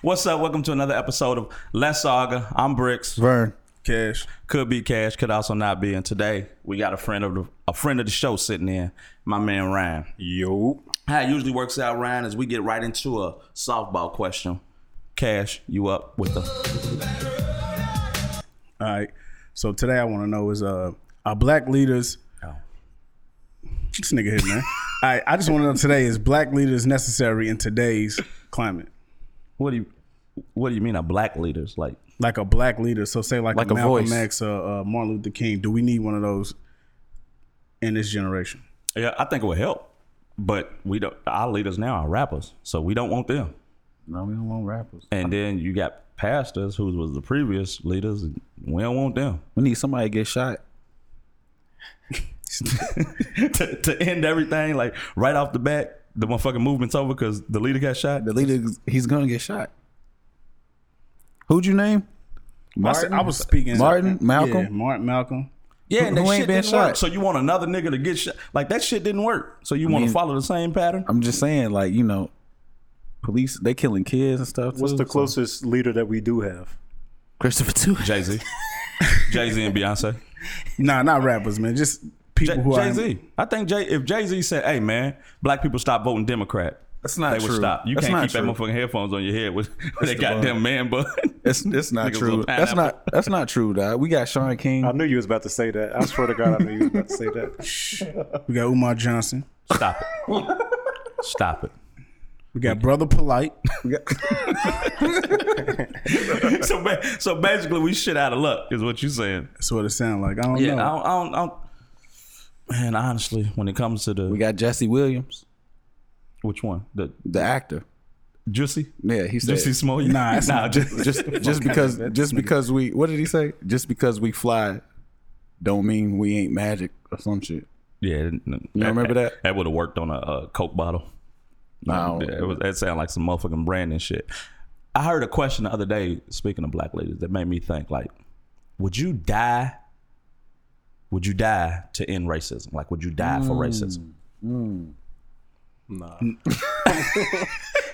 What's up? Welcome to another episode of Let's Saga. I'm Bricks. Vern. Kash. Could be Kash, could also not be. And today we got a friend of the a friend of the show sitting in, my man Ryan. Yo. How it usually works out, Ryan, is we get right into a softball question. Kash, you up with the All right. So today I want to know is uh are black leaders Oh. this nigga here, man. All right, I just want to know today is black leaders necessary in today's climate? What do you what do you mean a black leaders? Like Like a black leader, so say like, Like a a Malcolm voice. X, uh, uh, Martin Luther King. Do we need one of those in this generation? yeah, I think it would help. But we don't our leaders now are rappers, so we don't want them. No, we don't want rappers. And then you got pastors who was the previous leaders, and we don't want them. We need somebody to get shot. to, to end everything, like right off the bat, the motherfucking movement's over because the leader got shot. The leader, he's gonna get shot. Who'd you name? I said- I was speaking Martin? Malcolm? Yeah, Martin Malcolm. Yeah, and that Who ain't shit been didn't work. shot? So you want another nigga to get shot? Like that shit didn't work. So you want to follow the same pattern? I'm just saying, like you know, police they killing kids and stuff. What's too, the so- closest leader that we do have? Christopher too. Jay Z, Jay Z and Beyonce. Nah, not rappers, man. Just people who Jay are Z. I think Jay. If Jay Z said, "Hey man, black people stop voting Democrat," That's not they true. would stop. You That's can't not keep that motherfucking headphones on your head with, with that the goddamn man bun. It's it's not Niggas true. That's not that's not true, dog. We got Shaun King. I knew you was about to say that. I swear to God, I knew you was about to say that. we got Umar Johnson. Stop it. Stop it. We got Brother Polight. So, so basically, we shit out of luck, is what you saying. That's what it sounds like. I don't Yeah, know. I don't, I don't, I don't. Man, honestly, when it comes to the we got Jesse Williams, which one, the the actor. Jussie, Yeah, he said Jussie Smollett. Nah, nah, just, just just because just because we what did he say? Just because we fly, don't mean we ain't magic or some shit. yeah. You remember that? That would have worked on a, Coke bottle. No. It was. That sounded like some motherfucking branding shit. I heard a question the other day. Speaking of black ladies, that made me think. Like, would you die? Would you die to end racism? Like, would you die for mm. racism? Mm. Nah.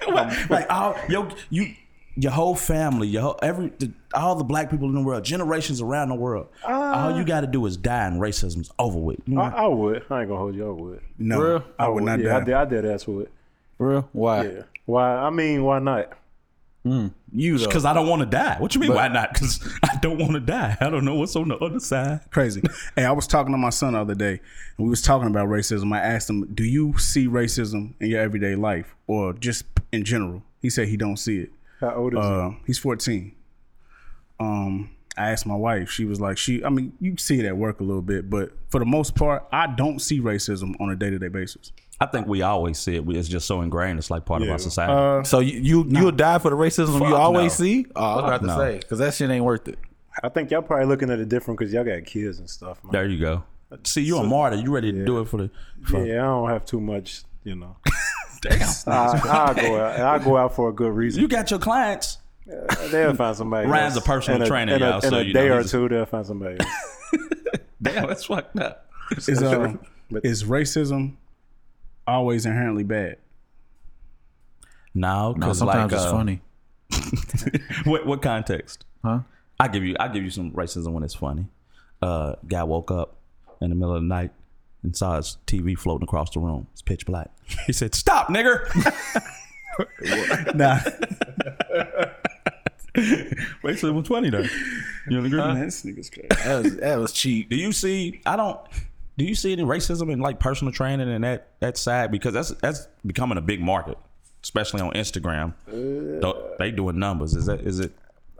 like all yo you your whole family, your whole, every the, all the black people in the world, generations around the world. Uh, all you got to do is die, and racism's over with. You know? I, I would. I ain't gonna hold you. I would. no, Real? I would not yeah, I die. did. I did. That's what. For real? Why? Yeah. Why? I mean, why not? You. Because I don't want to die. What you mean? why not? Because I don't want to die. I don't know what's on the other side. Crazy. hey, I was talking to my son the other day, and we was talking about racism. I asked him, "Do you see racism in your everyday life, or just in general?" He said he don't see it. How old is Uh, he's 14. Um, I asked my wife. She was like, "She, I mean, you see it at work a little bit, but for the most part, I don't see racism on a day to day basis." I think we always see it. It's just so ingrained. It's like part of our society. Uh, so you you you'll die for the racism Fuck you always no. see? Oh, I was about to no. say because that shit ain't worth it. it? I think y'all probably looking at it different because y'all got kids and stuff. Man. there you go. See, you a martyr. You ready to do it for the? For, Yeah, I don't have too much. You know, Damn. I, I go out. I go out for a good reason. You got your clients. they'll find somebody. Ryan's else. a personal in trainer, in a, y'all, In so a you know day or he's- two, they'll find somebody. Else. Damn, that's fucked up. is uh, But- is racism always inherently bad? No, No, because sometimes like, it's uh, funny. What what context? Huh? I give you I give you some racism when it's funny. Uh, guy woke up in the middle of the night and saw his TV floating across the room. It's pitch black. He said, "Stop, nigger." Nah, racism was funny though. You agree? man, this nigga's crazy. That was that was cheap. do you see? I don't. Do you see any racism in like personal training and that that side because that's that's becoming a big market, especially on Instagram. Th- uh, they doing numbers. Is that is it?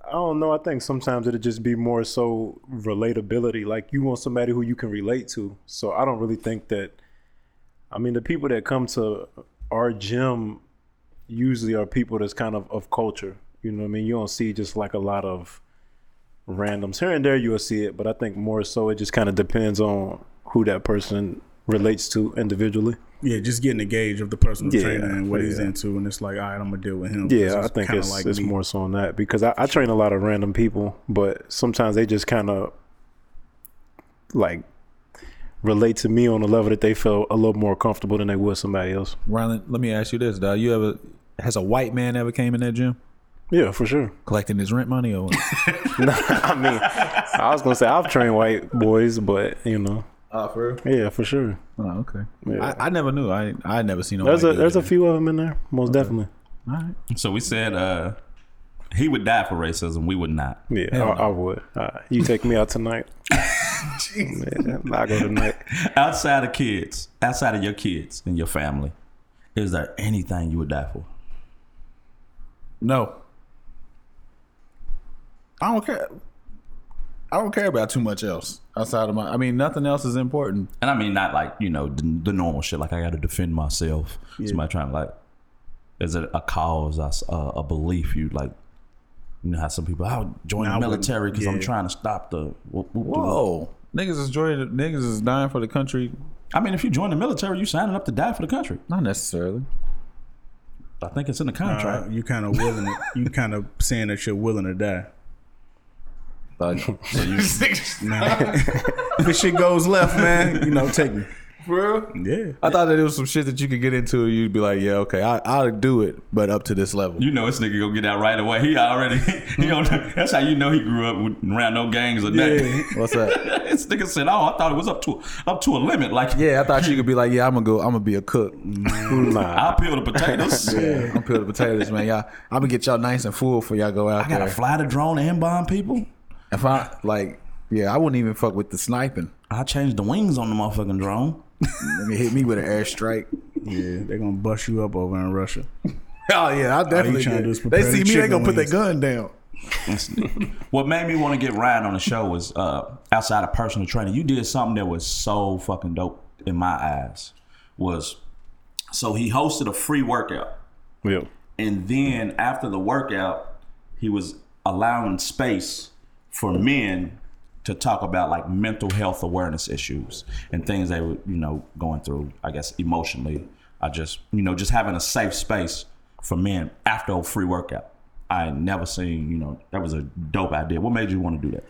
I don't know. I think sometimes it'll just be more so relatability. Like you want somebody who you can relate to. So I don't really think that. I mean, the people that come to our gym usually are people that's kind of of culture. You know what I mean? You don't see just like a lot of randoms here and there. You'll see it, but I think more so it just kind of depends on who that person relates to individually. Yeah, just getting a gauge of the personal Yeah, trainer and what he's into, and it's like, all right, I'm gonna deal with him. Yeah, I think it's, like it's me. more so on that because I, I train a lot of random people, but sometimes they just kind of like relate to me on a level that they feel a little more comfortable than they would somebody else. Ryan, let me ask you this, dog. You ever has a white man ever came in that gym? Yeah, for sure. Collecting his rent money or what? I mean, I was gonna say I've trained white boys, but you know, oh, for real? yeah, for sure. Oh, okay. Yeah. I, I never knew. I I never seen no. There's a dude there's a few of them in there, most definitely. All right. So we said uh, he would die for racism. We would not. Yeah, I, I would. Uh, you take me out tonight. Man, I go tonight. Outside of kids, outside of your kids and your family, is there anything you would die for? No. I don't care. I don't care about too much else outside of my. I mean, nothing else is important. And I mean, not like you know the, the normal shit. Like I got to defend myself. Somebody trying to like, is it a cause, a, a belief? You like, you know how some people, I'll join Nah, I the military because I'm trying to stop the. whoop, whoop, whoop. Whoa, niggas is joining. Niggas is dying for the country. I mean, if you join the military, you signing up to die for the country. Not necessarily. I think it's in the contract. Uh, you kind of willing. You kind of saying that you're willing to die. Like, If this shit goes left, man, you know, take me. for real? Yeah. I thought that it was some shit that you could get into. You'd be like, yeah, okay, I, I'll do it, but up to this level. You know this nigga gonna get out right away. He already, he on, that's how you know he grew up with, around no gangs or nothing. What's that? this nigga said, "Oh, I thought it was up to up to a limit. Like, Yeah, I thought you could be like, yeah, I'm gonna go. I'm gonna be a cook. Nah, I'll peel the potatoes. Yeah, I'm peel the potatoes, man. Y'all, I'm gonna get y'all nice and full for y'all go out I gotta there. fly the drone and bomb people. If I like, yeah, I wouldn't even fuck with the sniping. I changed the wings on the motherfucking drone. Let me hit me with an airstrike. Yeah, they're gonna bust you up over in Russia. Oh yeah, I definitely. trying to did. do they see me, they gonna put their gun down. what made me want to get Ryan on the show was uh, outside of personal training. You did something that was so fucking dope in my eyes. Was so he hosted a free workout. yeah. And then after the workout, he was allowing space for men to talk about like mental health awareness issues and things they were, you know, going through, I guess, emotionally. I just, you know, just having a safe space for men after a free workout. I never seen, you know, that was a dope idea. What made you want to do that?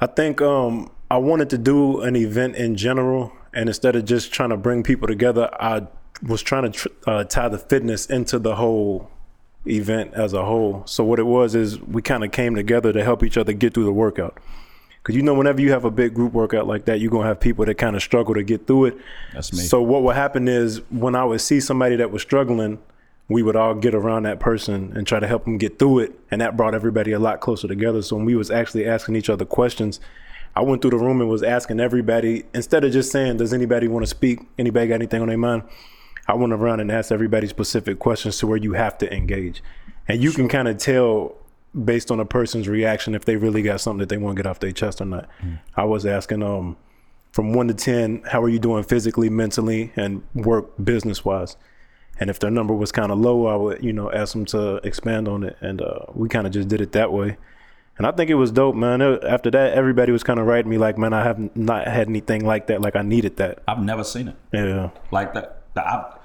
I think um, I wanted to do an event in general, and instead of just trying to bring people together, I was trying to tr- uh, tie the fitness into the whole event as a whole. So what it was is we kind of came together to help each other get through the workout. Because you know, whenever you have a big group workout like that, you're gonna have people that kind of struggle to get through it. That's me. So what would happen is when I would see somebody that was struggling, we would all get around that person and try to help them get through it, and that brought everybody a lot closer together. So when we was actually asking each other questions, I went through the room and was asking everybody instead of just saying, "Does anybody want to speak? Anybody got anything on their mind?" I went around and asked everybody specific questions to where you have to engage, and you can kind of tell based on a person's reaction if they really got something that they want to get off their chest or not. I was asking um from one to ten, how are you doing physically, mentally, and work business wise? And if their number was kind of low, I would, you know, ask them to expand on it. And uh, we kind of just did it that way. And I think it was dope, man. After that, everybody was kind of writing me like, man, I have not had anything like that. Like I needed that. I've never seen it. Yeah. Like that. The, I,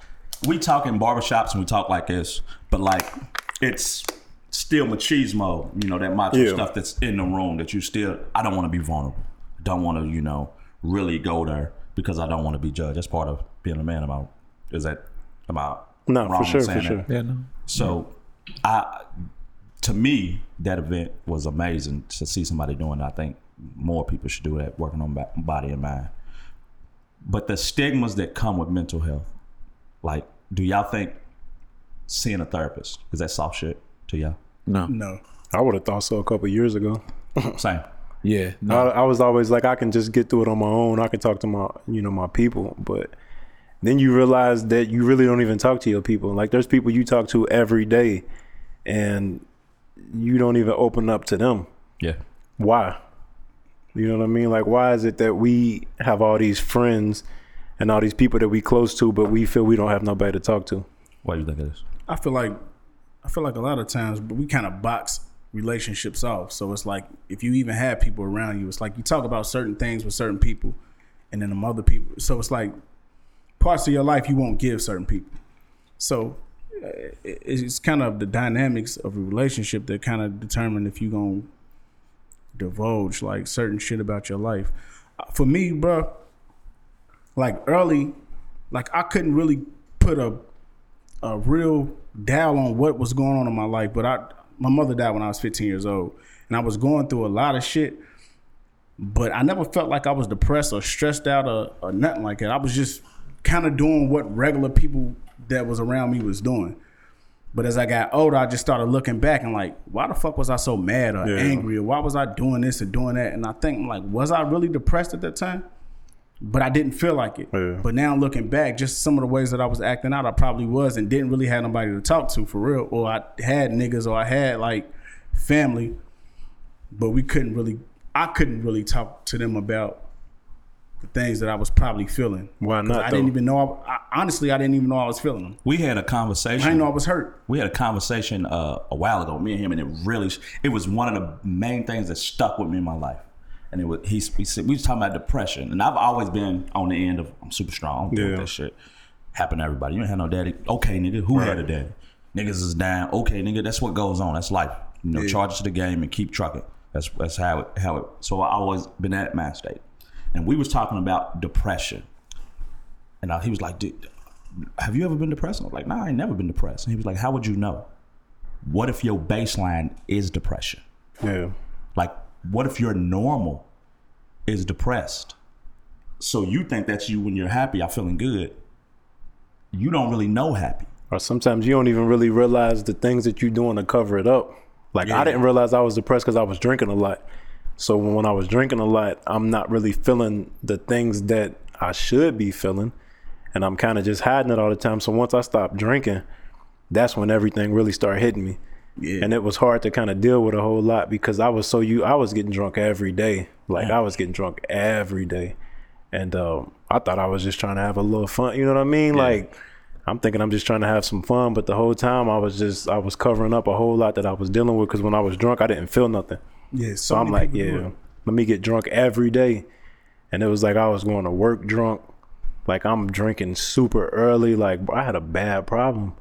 we talk in barbershops and we talk like this, but like it's still machismo, you know, that macho Yeah. stuff that's in the room that you still, I don't want to be vulnerable. I don't want to, you know, really go there because I don't want to be judged. That's part of being a man about, is that, about No, for wrong in sure, for saying sure. that? Yeah, no. So, I to me that event was amazing to see somebody doing. it. I think more people should do that, working on body and mind. But the stigmas that come with mental health, like, do y'all think seeing a therapist is that soft shit to y'all? No. No. I would have thought so a couple years ago. Same. Yeah. I, I was always like, I can just get through it on my own. I can talk to my, you know, my people. But then you realize that you really don't even talk to your people. Like there's people you talk to every day, and you don't even open up to them. Yeah. Why? You know what I mean? Like, why is it that we have all these friends and all these people that we close to, but we feel we don't have nobody to talk to? Why do you think of this? I feel like I feel like a lot of times but we kind of box relationships off. So it's like if you even have people around you, it's like you talk about certain things with certain people and then them other people. So it's like parts of your life you won't give certain people. So uh, it's kind of the dynamics of a relationship that kind of determine if you're going to divulge like certain shit about your life. Uh, For me, bro, like early, like I couldn't really put a a real dial on what was going on in my life, but I my mother died when I was 15 years old, and I was going through a lot of shit. But I never felt like I was depressed or stressed out or, or nothing like that. I was just kind of doing what regular people that was around me was doing. But as I got older, I just started looking back and like, why the fuck was I so mad or Yeah. angry or why was I doing this and doing that? And I think like, was I really depressed at that time? But I didn't feel like it. Yeah. But now looking back, just some of the ways that I was acting out, I probably was and didn't really have nobody to talk to for real. Or I had niggas or I had like family, but we couldn't really I couldn't really talk to them about the things that I was probably feeling. Why not, I didn't even know. I, I, honestly, I didn't even know I was feeling them. We had a conversation. I didn't know I was hurt. we had a conversation uh, a while ago, me and him, and it really it was one of the main things that stuck with me in my life. And it was he, he said we was talking about depression, and I've always been on the end of I'm super strong. Yeah. that shit happen to everybody. You ain't had no daddy. Okay, nigga, who had a daddy? Niggas is down. Okay, nigga, that's what goes on. That's life. You know, charge to the game and keep trucking. That's that's how it how it. So I always been at my state, and we was talking about depression, and I, he was like, "Dude, have you ever been depressed? I was like, nah, I ain't never been depressed. And he was like, how would you know? What if your baseline is depression? Yeah. Like, what if your normal is depressed? So you think that's you when you're happy, I'm feeling good. You don't really know happy. Or sometimes you don't even really realize the things that you're doing to cover it up. Like I didn't realize I was depressed because I was drinking a lot. So when I was drinking a lot, I'm not really feeling the things that I should be feeling, and I'm kind of just hiding it all the time. So once I stopped drinking, that's when everything really started hitting me. Yeah. And it was hard to kind of deal with a whole lot because I was so you I was getting drunk every day. Like I was getting drunk every day. And um, I thought I was just trying to have a little fun. You know what I mean? Like I'm thinking I'm just trying to have some fun, but the whole time I was just I was covering up a whole lot that I was dealing with because when I was drunk I didn't feel nothing. Yeah. So I'm like, yeah, let me get drunk every day. And it was like I was going to work drunk. Like I'm drinking super early. Like I had a bad problem.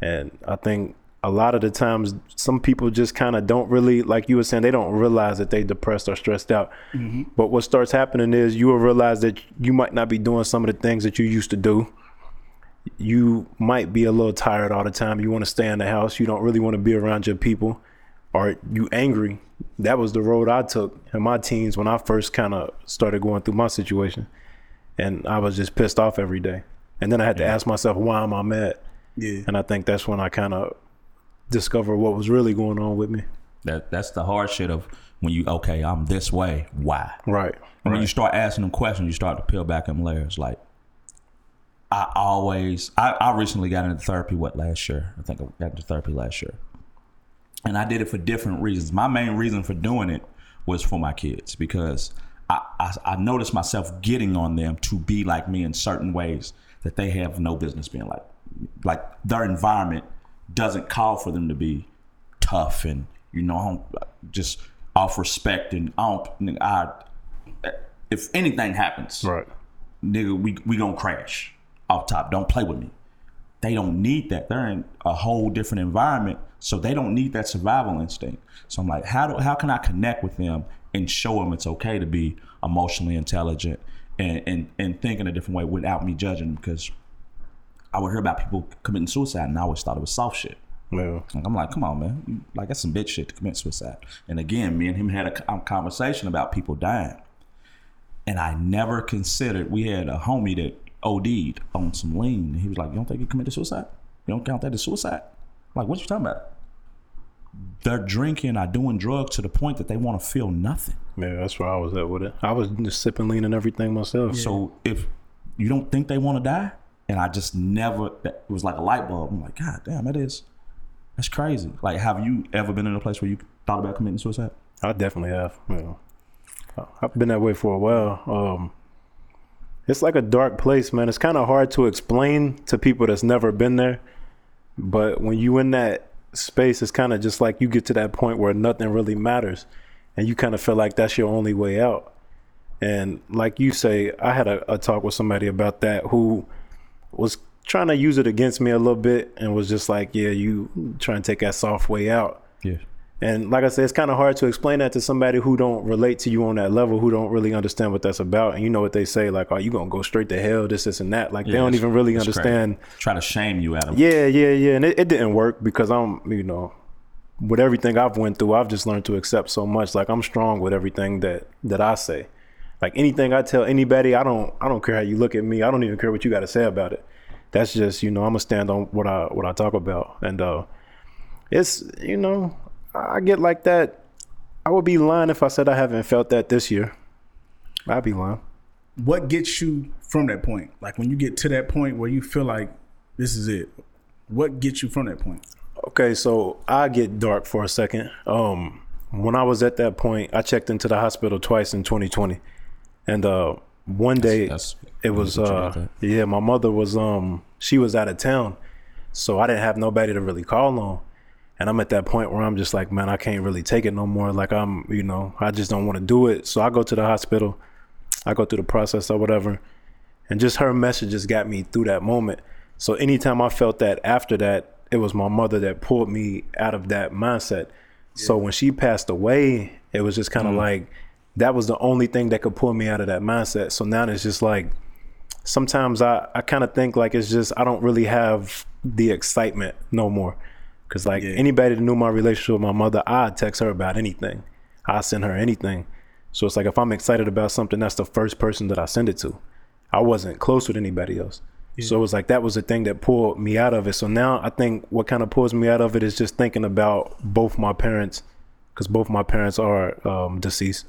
And I think a lot of the times some people just kind of don't really like you were saying they don't realize that they depressed or stressed out. Mm-hmm. But what starts happening is you will realize that you might not be doing some of the things that you used to do. You might be a little tired all the time. You want to stay in the house. You don't really want to be around your people or you angry. That was the road I took in my teens when I first kind of started going through my situation. And I was just pissed off every day. And then I had to ask myself, why am I mad? Yeah. And I think that's when I kind of discovered what was really going on with me. That that's the hard shit of when you okay, I'm this way. Why? Right. And when you start asking them questions, you start to peel back them layers. Like I always, I, I recently got into therapy. What last year? I think I got into therapy last year, and I did it for different reasons. My main reason for doing it was for my kids because I, I, I noticed myself getting on them to be like me in certain ways that they have no business being like. Like their environment doesn't call for them to be tough and you know I don't, just off respect and I don't. I if anything happens, Right. nigga, we we gonna crash off top. Don't play with me. They don't need that. They're in a whole different environment, so they don't need that survival instinct. So I'm like, how do how can I connect with them and show them it's okay to be emotionally intelligent and and and think in a different way without me judging? Them because I would hear about people committing suicide, and I always thought it was soft shit. Yeah. Like, I'm like, come on, man. You- Like that's some bitch shit to commit suicide. And again, me and him had a conversation about people dying, and I never considered. We had a homie that OD'd on some lean. He was like, "You don't think he committed suicide? You don't count that as suicide?" I'm like, what you talking about? They're drinking or doing drugs to the point that they want to feel nothing. Yeah, that's where I was at with it. I was just sipping lean and everything myself. So if you don't think they want to die, and I just never, it was like a light bulb. I'm like, God damn, that is, that's crazy. Like, have you ever been in a place where you thought about committing suicide? I definitely have. I've been that way for a while. Um, it's like a dark place, man. It's kind of hard to explain to people that's never been there. But when you in that space, it's kind of just like you get to that point where nothing really matters, and you kind of feel like that's your only way out. And like you say, I had a, a talk with somebody about that who was trying to use it against me a little bit, and was just like, "Yeah, you trying to take that soft way out." Yeah. And like I said, it's kind of hard to explain that to somebody who don't relate to you on that level, who don't really understand what that's about. And you know what they say, like, "Oh, you gonna go straight to hell? This, this, and that." Like they don't even really understand. Try to shame you out of Yeah, yeah, yeah. And it, it didn't work because I'm, you know, with everything I've went through, I've just learned to accept so much. Like I'm strong with everything that that I say. Like anything I tell anybody, I don't I don't care how you look at me. I don't even care what you got to say about it. That's just you know I'm gonna stand on what I what I talk about, and uh, it's you know I get like that. I would be lying if I said I haven't felt that this year. I'd be lying. What gets you from that point? Like when you get to that point where you feel like this is it. What gets you from that point? Okay, so I get dark for a second. Um, when I was at that point, I checked into the hospital twice in 2020, and uh, one day that's- it was uh, yeah, my mother was um she was out of town, so I didn't have nobody to really call on, and I'm at that point where I'm just like, man, I can't really take it no more. Like I'm, you know, I just don't want to do it. So I go to the hospital, I go through the process or whatever, and just her messages got me through that moment. So anytime I felt that after that, it was my mother that pulled me out of that mindset. So when she passed away, it was just kind of like that was the only thing that could pull me out of that mindset. So now it's just like sometimes I, I kind of think like it's just I don't really have the excitement no more. Cause like anybody that knew my relationship with my mother, I'd text her about anything. I send her anything. So it's like if I'm excited about something, that's the first person that I send it to. I wasn't close with anybody else. So it was like that was the thing that pulled me out of it. So now I think what kind of pulls me out of it is just thinking about both my parents, because both my parents are um, deceased.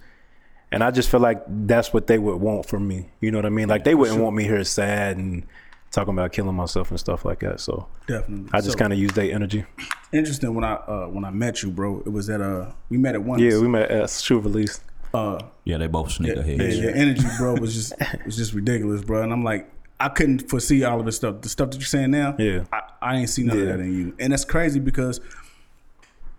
And I just feel like that's what they would want from me. You know what I mean? Like they wouldn't want me here sad and talking about killing myself and stuff like that. So Definitely. I just So, kind of use their energy. interesting when I uh when I met you, bro. It was at uh we met at once. Yeah, we met at shoe release. uh Yeah, they both sneaker yeah, heads. your energy, bro, was just was just ridiculous, bro. And I'm like, I couldn't foresee all of this stuff. The stuff that you're saying now, Yeah. I, I ain't see none of that in you. And that's crazy because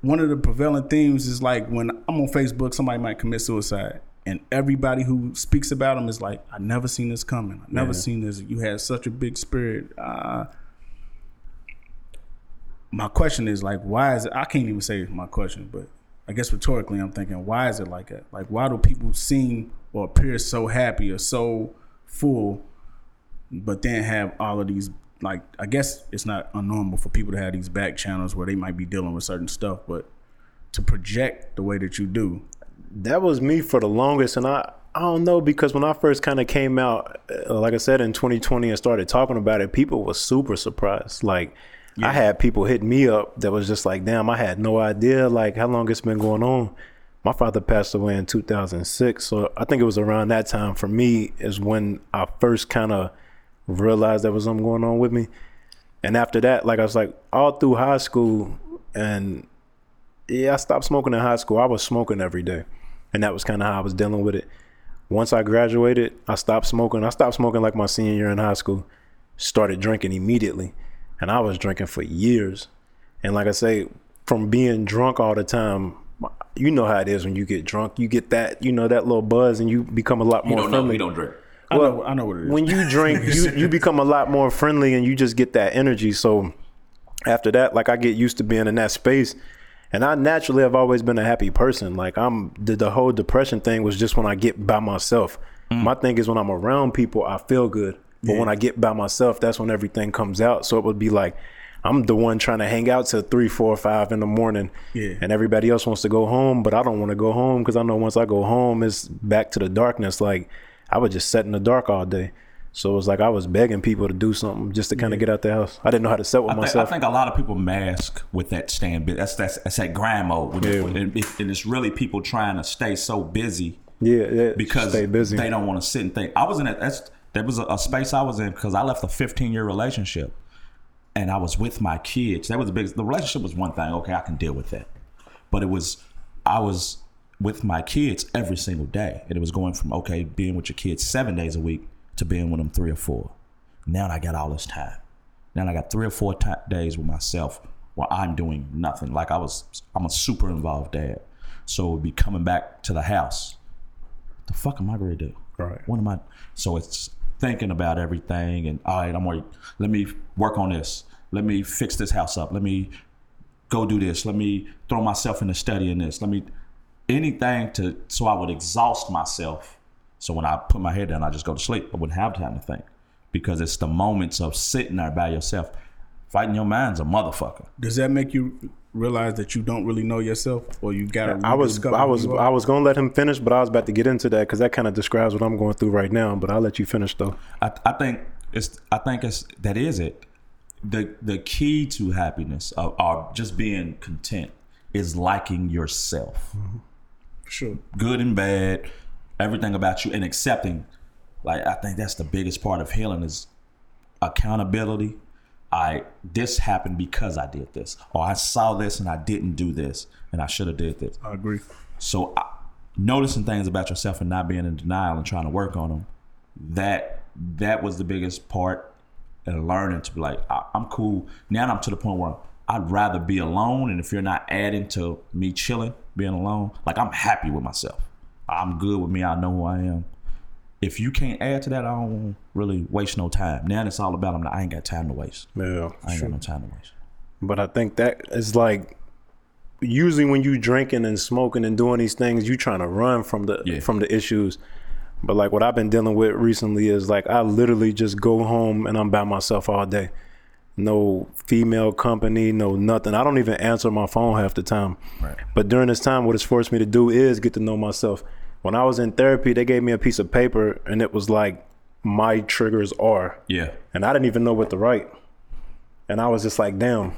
one of the prevailing themes is like when I'm on Facebook, somebody might commit suicide. And everybody who speaks about them is like, I never seen this coming. I never seen this. You had such a big spirit. Uh, my question is like, why is it? I can't even say my question, but I guess rhetorically, I'm thinking, why is it like that? Like, why do people seem or appear so happy or so full, but then have all of these? Like, I guess it's not unnormal for people to have these back channels where they might be dealing with certain stuff, but to project the way that you do, that was me for the longest and i i don't know because when i first kind of came out uh, like i said in 2020 and started talking about it people were super surprised like i had people hit me up that was just like damn i had no idea like how long it's been going on my father passed away in 2006 so i think it was around that time for me is when i first kind of realized there was something going on with me and after that like i was like all through high school and yeah, I stopped smoking in high school. I was smoking every day. And that was kind of how I was dealing with it. Once I graduated, I stopped smoking. I stopped smoking like my senior year in high school. Started drinking immediately. And I was drinking for years. And like I say, from being drunk all the time, you know how it is when you get drunk. You get that, you know, that little buzz and you become a lot You more don't know. friendly You don't drink. I Well, know, I know what it is. when you drink, you, you become a lot more friendly and you just get that energy. So after that, like I get used to being in that space. And I naturally have always been a happy person. Like I'm the, the whole depression thing was just when I get by myself. Mm. My thing is when I'm around people, I feel good. But when I get by myself, that's when everything comes out. So it would be like I'm the one trying to hang out till three, four, five in the morning. Yeah. And everybody else wants to go home, but I don't want to go home because I know once I go home, it's back to the darkness. Like I would just sit in the dark all day. So it was like I was begging people to do something just to kind of get out the house. I didn't know how to sit with I think, I think a lot of people mask with that stand. That's that's, that's that grind mode. Yeah. and, it- and it's really people trying to stay so busy yeah, yeah, because stay busy. they don't want to sit and think. I was in that. That's that was a, a space I was in because I left a 15 year relationship, and I was with my kids. That was the biggest. The relationship was one thing. Okay, I can deal with that, but it was I was with my kids every single day, and it was going from okay being with your kids seven days a week to being with them three or four. Now I got all this time. Now I got three or four ti days with myself where I'm doing nothing. Like I was, I'm a super involved dad. So it would be coming back to the house. The fuck am I going to do? Right. What am I? So it's thinking about everything and all right, I'm going to let me work on this. Let me fix this house up. Let me go do this. Let me throw myself into studying this. Let me anything to so I would exhaust myself. So when I put my head down, I just go to sleep. I wouldn't have time to think because it's the moments of sitting there by yourself. Fighting your mind's a motherfucker. Does that make you realize that you don't really know yourself, or you gotta? I was I was? I was gonna let him finish, but I was about to get into that because that kind of describes what I'm going through right now. But I'll let you finish though. I, I think it's I think it's that is it. The the key to happiness or, or just being content is liking yourself. Mm-hmm. For sure. Good and bad, everything about you and accepting. Like I think that's the biggest part of healing is accountability. I this happened because I did this. Or I saw this and I didn't do this and I should have did this. I agree. So I, noticing things about yourself and not being in denial and trying to work on them, that that was the biggest part and learning to be like, I, I'm cool. Now I'm to the point where I'd rather be alone. And if you're not adding to me chilling, being alone, like I'm happy with myself. I'm good with me. I know who I am. If you can't add to that, I don't really waste no time. Now it's all about I'm not, I ain't got time to waste. Yeah, I ain't got no time to waste. But I think that is like usually when you drinking and smoking and doing these things, you trying to run from the Yeah. from the issues. But like what I've been dealing with recently is like I literally just go home and I'm by myself all day. No female company, no nothing. I don't even answer my phone half the time. Right. But during this time, what it's forced me to do is get to know myself. When I was in therapy, they gave me a piece of paper and it was like my triggers are. Yeah. And I didn't even know what to write. And I was just like, damn,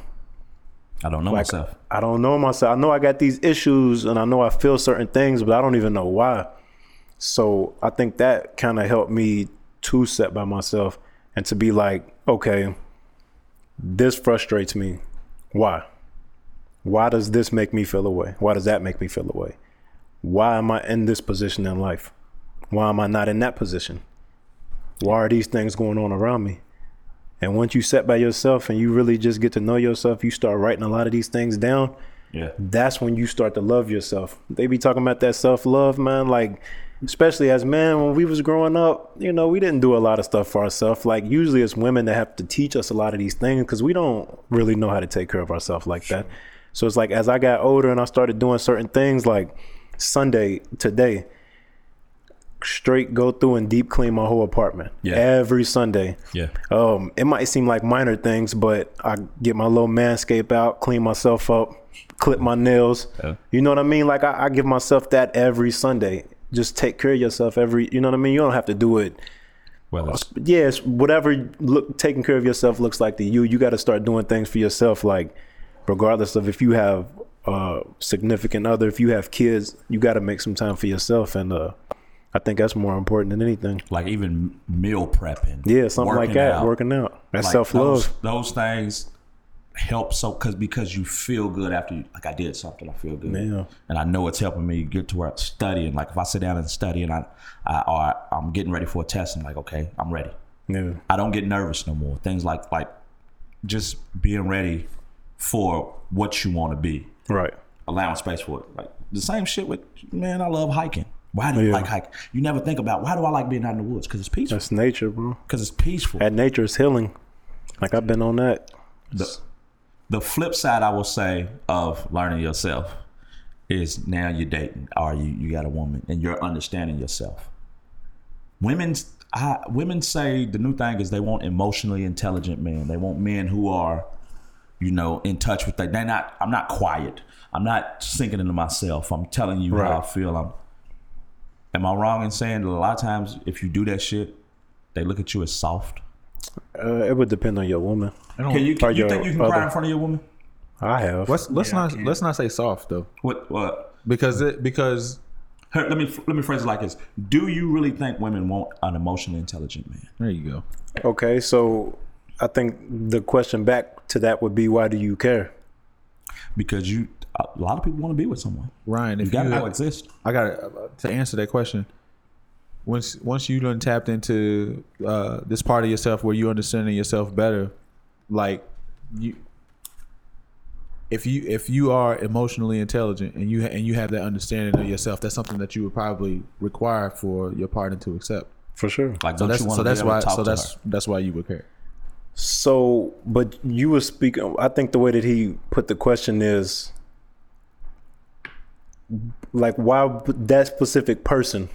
I don't know like myself. I don't know myself. I know I got these issues and I know I feel certain things, but I don't even know why. So I think that kind of helped me to set by myself and to be like, okay, this frustrates me. Why? Why does this make me feel away? Why does that make me feel away? Why am I in this position in life? Why am I not in that position? Why are these things going on around me? And once you set by yourself and you really just get to know yourself, you start writing a lot of these things down. Yeah. That's when you start to love yourself. They be talking about that self love, man. Like, especially as men, when we was growing up, you know, we didn't do a lot of stuff for ourselves. Like, usually it's women that have to teach us a lot of these things because we don't really know how to take care of ourselves like that. So it's like as I got older and I started doing certain things, like Sunday today, straight go through and deep clean my whole apartment Yeah. every Sunday. Yeah. Um, it might seem like minor things, but I get my little manscape out, clean myself up, clip my nails. Yeah. You know what I mean? Like I, I give myself that every Sunday. Just take care of yourself every. You know what I mean? You don't have to do it. Well, it's, Yes, whatever look taking care of yourself looks like to you. You got to start doing things for yourself. Like regardless of if you have a significant other, if you have kids, you got to make some time for yourself. And uh, I think that's more important than anything. like even meal prepping. Yeah, something like that. out. Working out. That's Like, self love. Those, those things help so because because you feel good after you like I did something. I feel good, Yeah. and I know it's helping me get to where I'm studying. Like if I sit down and study, and I, I or I'm getting ready for a test, I'm like, okay, I'm ready. Yeah. I don't get nervous no more. Things like like just being ready for what you want to be, Right. allowing space for it. Like the same shit with man. I love hiking. Why do you Yeah. like hiking? You never think about why do I like being out in the woods? Because it's peaceful. That's nature, bro. Because it's peaceful. At nature is healing. Like I've been on that. the, the flip side I will say of learning yourself is now you're dating or you, you got a woman and you're understanding yourself. Women's I, women say the new thing is they want emotionally intelligent men. They want men who are, you know, in touch with that. They're not. I'm not quiet. I'm not sinking into myself. I'm telling you how I feel. I'm. Am I wrong in saying that a lot of times if you do that shit, they look at you as soft? Uh, it would depend on your woman. Can you, can you your think you can cry in front of your woman? I have. Let's let's Yeah, not can't. let's not say soft though, What? What? because it because Her, let me let me phrase it like this: Do you really think women want an emotionally intelligent man? there you go. Okay, so I think the question back to that would be why do you care? Because you, a lot of people want to be with someone. Ryan, You if got you, to coexist. I got to answer that question. Once once you done tapped into uh, this part of yourself where you understanding yourself better, like you, if you if you are emotionally intelligent and you and you have that understanding of yourself, that's something that you would probably require for your partner to accept. For sure. Like, So don't that's you want so to that's why so that's her? that's why you would care. So, but you were speaking. I think the way that he put the question is like, why that specific person?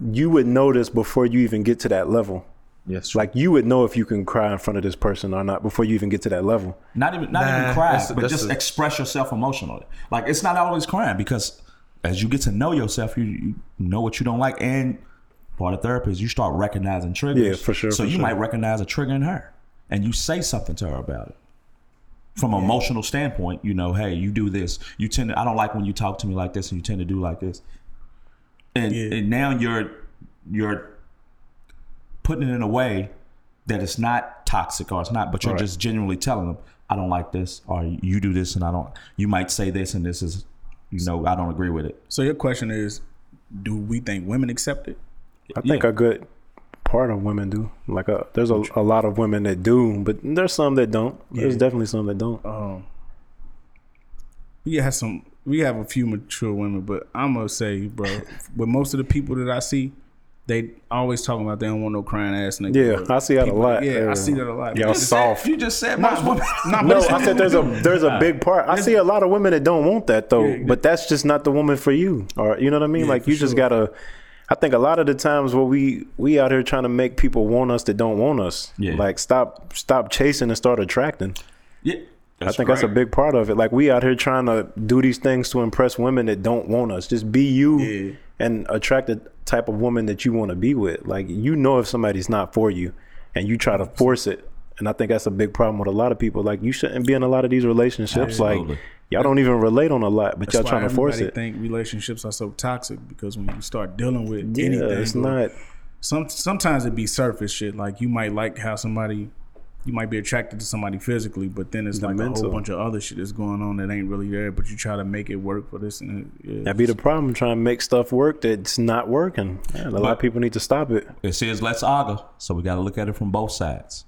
You would notice before you even get to that level. Yes. Like you would know if you can cry in front of this person or not before you even get to that level. Not even not Nah, even cry, that's- but that's just a- express yourself emotionally. Like it's not always crying because as you get to know yourself, you, you know what you don't like, and part of therapy is you start recognizing triggers. Yeah, for sure, So for you sure. might recognize a trigger in her, and you say something to her about it. From an emotional standpoint, you know, hey, you do this. You tend to. I don't like when you talk to me like this, and you tend to do like this. And, Yeah. and now you're you're putting it in a way that it's not toxic or it's not, but you're Right. just genuinely telling them, I don't like this, or you do this and I don't. You might say this and this is, you know, I don't agree with it. So your question is, do we think women accept it? I think Yeah. a good part of women do. Like a, there's a, a lot of women that do, but there's some that don't. There's definitely some that don't. Um, we have some. We have a few mature women, but I'm gonna say, bro, with most of the people that I see, they always talking about they don't want no crying ass nigga. Yeah, I see that a lot. Yeah, Yeah. I see that a lot. Y'all But- soft. You just said most women. but No, I said there's a there's a big part. I see a lot of women that don't want that though, Yeah, but that's just not the woman for you. Or you know what I mean? Yeah, like you just gotta. I think a lot of the times where we we out here trying to make people want us that don't want us. Yeah. Like stop stop chasing and start attracting. Yeah, I think that's a big part of it. Like we out here trying to do these things to impress women that don't want us. Just be you Yeah. and attract the type of woman that you want to be with. Like you know if somebody's not for you and you try to force it. And I think that's a big problem with a lot of people. Like you shouldn't be in a lot of these relationships. Absolutely. Like y'all don't even relate on a lot, but That's y'all why trying to force everybody it. think relationships are so toxic because when you start dealing with Yeah, anything, it's not. some sometimes it be surface shit. Like you might like how somebody, you might be attracted to somebody physically, but then it's The like a whole bunch of other shit that's going on that ain't really there. But you try to make it work for this, and it, yeah, That be the problem. Trying to make stuff work that's not working. Yeah, a lot of people need to stop it. It says let's argue, so we got to look at it from both sides.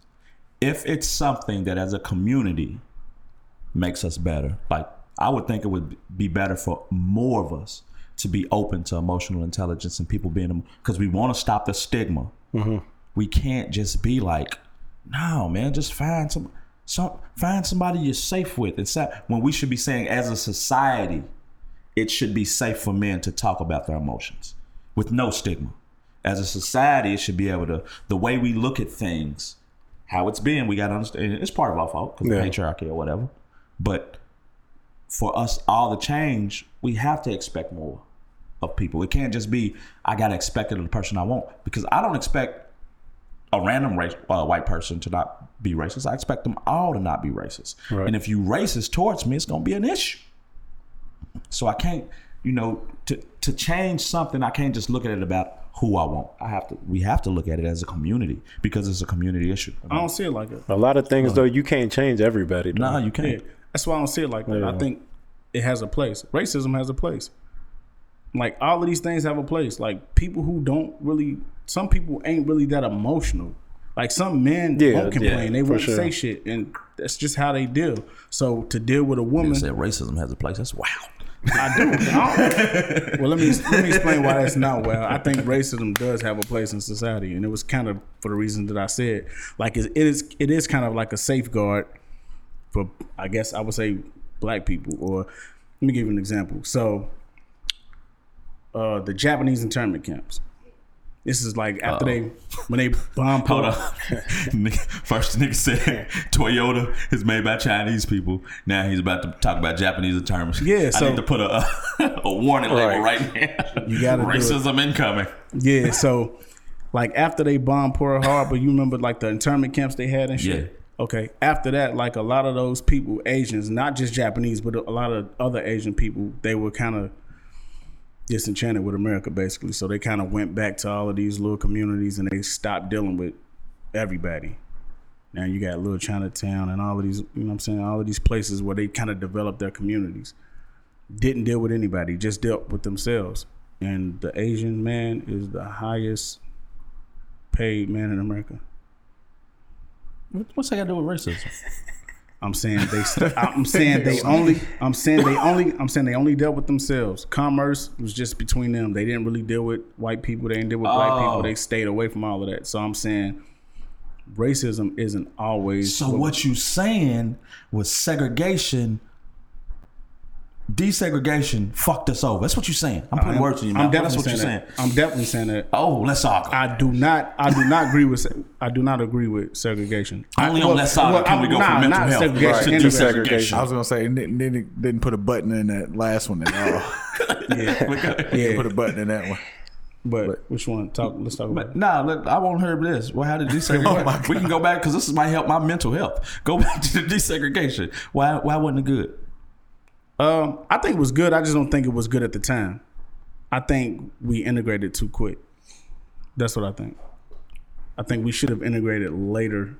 If it's something that as a community makes us better, like I would think it would be better for more of us to be open to emotional intelligence and people being because we want to stop the stigma. Mm-hmm. We can't just be like, no, man, just find some, some find somebody you're safe with. It's not, when we should be saying as a society, it should be safe for men to talk about their emotions with no stigma. As a society, it should be able to the way we look at things, how it's been. We got to understand it's part of our fault because Yeah. patriarchy or whatever. But for us all to change, we have to expect more of people. It can't just be I got to expect it of the person I want because I don't expect a random race, uh, white person to not be racist. I expect them all to not be racist. Right. And if you racist towards me, it's going to be an issue. So I can't, you know, to to change something, I can't just look at it about who I want. I have to. We have to look at it as a community because it's a community issue. I don't see it like that. A lot of things though, you can't change everybody. though. No, you can't. That's why I don't see it like that. I think it has a place. Racism has a place. Like all of these things have a place. Like people who don't really, some people ain't really that emotional. Like some men Yeah, won't complain. yeah, they won't sure. say shit, and that's just how they deal. So to deal with a woman, Said racism has a place. That's wow. I do. I well, let me let me explain why that's not well. I think racism does have a place in society, and it was kind of for the reason that I said. Like it, it is, it is kind of like a safeguard for, I guess I would say, black people. Or let me give you an example. So, uh, the Japanese internment camps. This is like after they when they bomb Hold Pearl- on. First, nigga said Toyota is made by Chinese people. Now he's about to talk about Japanese terms. Yeah, so, I need to put a a warning label right now. You it. racism incoming. Yeah, so like after they bombed Pearl Harbor, you remember like the internment camps they had and shit. Yeah. Okay. After that, like a lot of those people, Asians, not just Japanese, but a lot of other Asian people, they were kind of disenchanted with America, basically. So they kind of went back to all of these little communities and they stopped dealing with everybody. Now you got little Chinatown and all of these, you know what I'm saying, all of these places where they kind of developed their communities. Didn't deal with anybody, just dealt with themselves. And the Asian man is the highest paid man in America. What- What's that got to do with racism? I'm saying they. St- I'm saying they only. I'm saying they only. I'm saying they only dealt with themselves. Commerce was just between them. They didn't really deal with white people. They didn't deal with black Oh. people. They stayed away from all of that. So I'm saying racism isn't always. So what you saying was segregation desegregation fucked us over. That's what you're saying. I'm putting words in your I'm mouth. That's definitely what you're saying saying. that. I'm definitely saying that. Oh, let's talk. I do not. I do not agree with. I do not agree with segregation. Only I, on that side can we go from mental not health segregation, to integration. desegregation. I was gonna say didn't, didn't, didn't put a button in that last one at all. Yeah, Didn't put a button in that one. But which one? Talk. Let's talk about. it. Nah, look, I won't hear this. Well, how did oh desegregation? we can go back because this is might help my mental health. Go back to the desegregation. Why? Why wasn't it good? Um, I think it was good. I just don't think it was good at the time. I think we integrated too quick. That's what I think. I think we should have integrated later.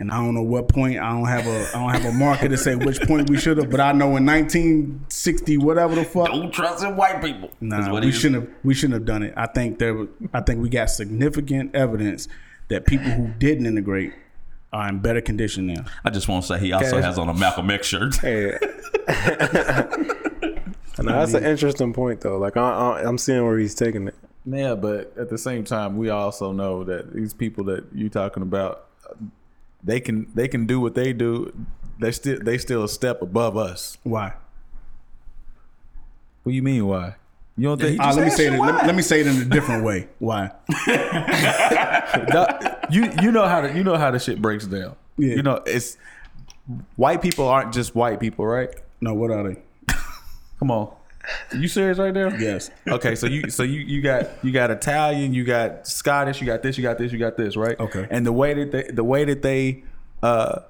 And I don't know what point. I don't have a I don't have a marker to say which point we should have. But I know in 1960, whatever the fuck, Don't trust in white people. Nah, we shouldn't have. We shouldn't have done it. I think there. I think we got significant evidence that people who didn't integrate are in better condition now. I just want to say he also Okay. has on a Malcolm X shirt. Hey. no, that's an interesting point though. Like I, I, I'm seeing where he's taking it. Yeah, but at the same time, we also know that these people that you're talking about, they can they can do what they do. They still they still a step above us. Why? What do you mean? Why? You don't think? Uh, let me say it. Let, let me say it in a different way. Why? That- you you know how to you know how the shit breaks down. Yeah. You know it's white people aren't just white people, right? No. What are they? Come on, you serious right there? Yes. Okay, so you so you you got you got Italian, you got Scottish, you got this, you got this, you got this, right? Okay. And the way that they the way that they uh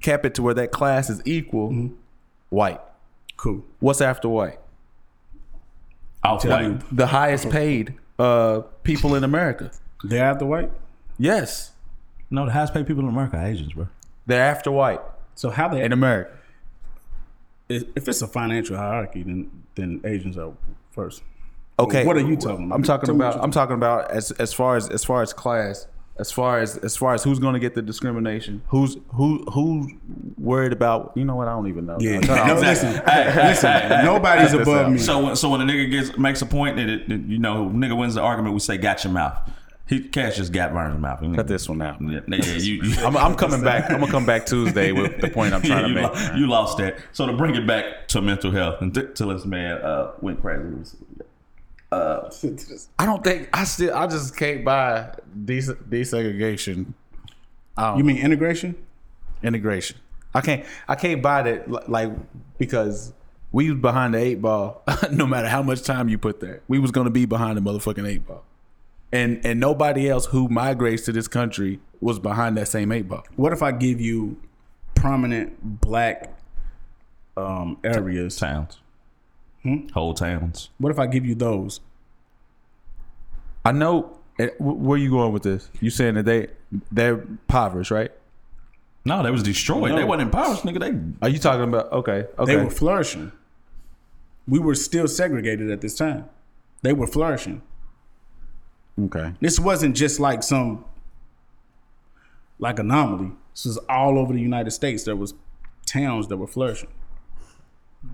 kept it to where that class is equal, Mm-hmm. white. Cool. What's after white? Off Tell white. The highest paid uh people in America. They're after white. Yes, No, the highest paid people in America are Asians, bro. they're after white So how they? in America. if if it's a financial hierarchy, then then Asians are first. Okay, What are you talking about? I'm talking Tell me about. what I'm talking about as as far as as far as class, as far as as far as who's going to get the discrimination, who's who who's worried about. You know what? I don't even know. Yeah. Shut No, up. listen. listen. Nobody's Cut above me. So when so when a nigga gets makes a point that it, that, you know nigga wins the argument, we say got your mouth. He Kash just got Vernon's mouth. Cut this one out. Yeah, yeah, you, you, I'm, I'm coming back. I'm gonna come back Tuesday with the point I'm yeah, trying you, to lo- make. you lost that. So to bring it back to mental health until this man uh, went crazy. I don't think I still. I just can't buy des- desegregation. You mean integration? integration. I can't I can't buy that like because we was behind the eight ball no matter how much time you put there. We was gonna be behind the motherfucking eight ball. And and nobody else who migrates to this country was behind that same eight ball. What if I give you prominent black um, areas? Towns, Hmm? whole towns. What if I give you those? I know and wh- where you going with this? You saying that they they're impoverished, right? No, they was destroyed. No. They wasn't impoverished, nigga. They Are you talking about okay, okay. They were flourishing. We were still segregated at this time. They were flourishing. okay. This wasn't just like some like anomaly. This was all over the United States. There was towns that were flourishing.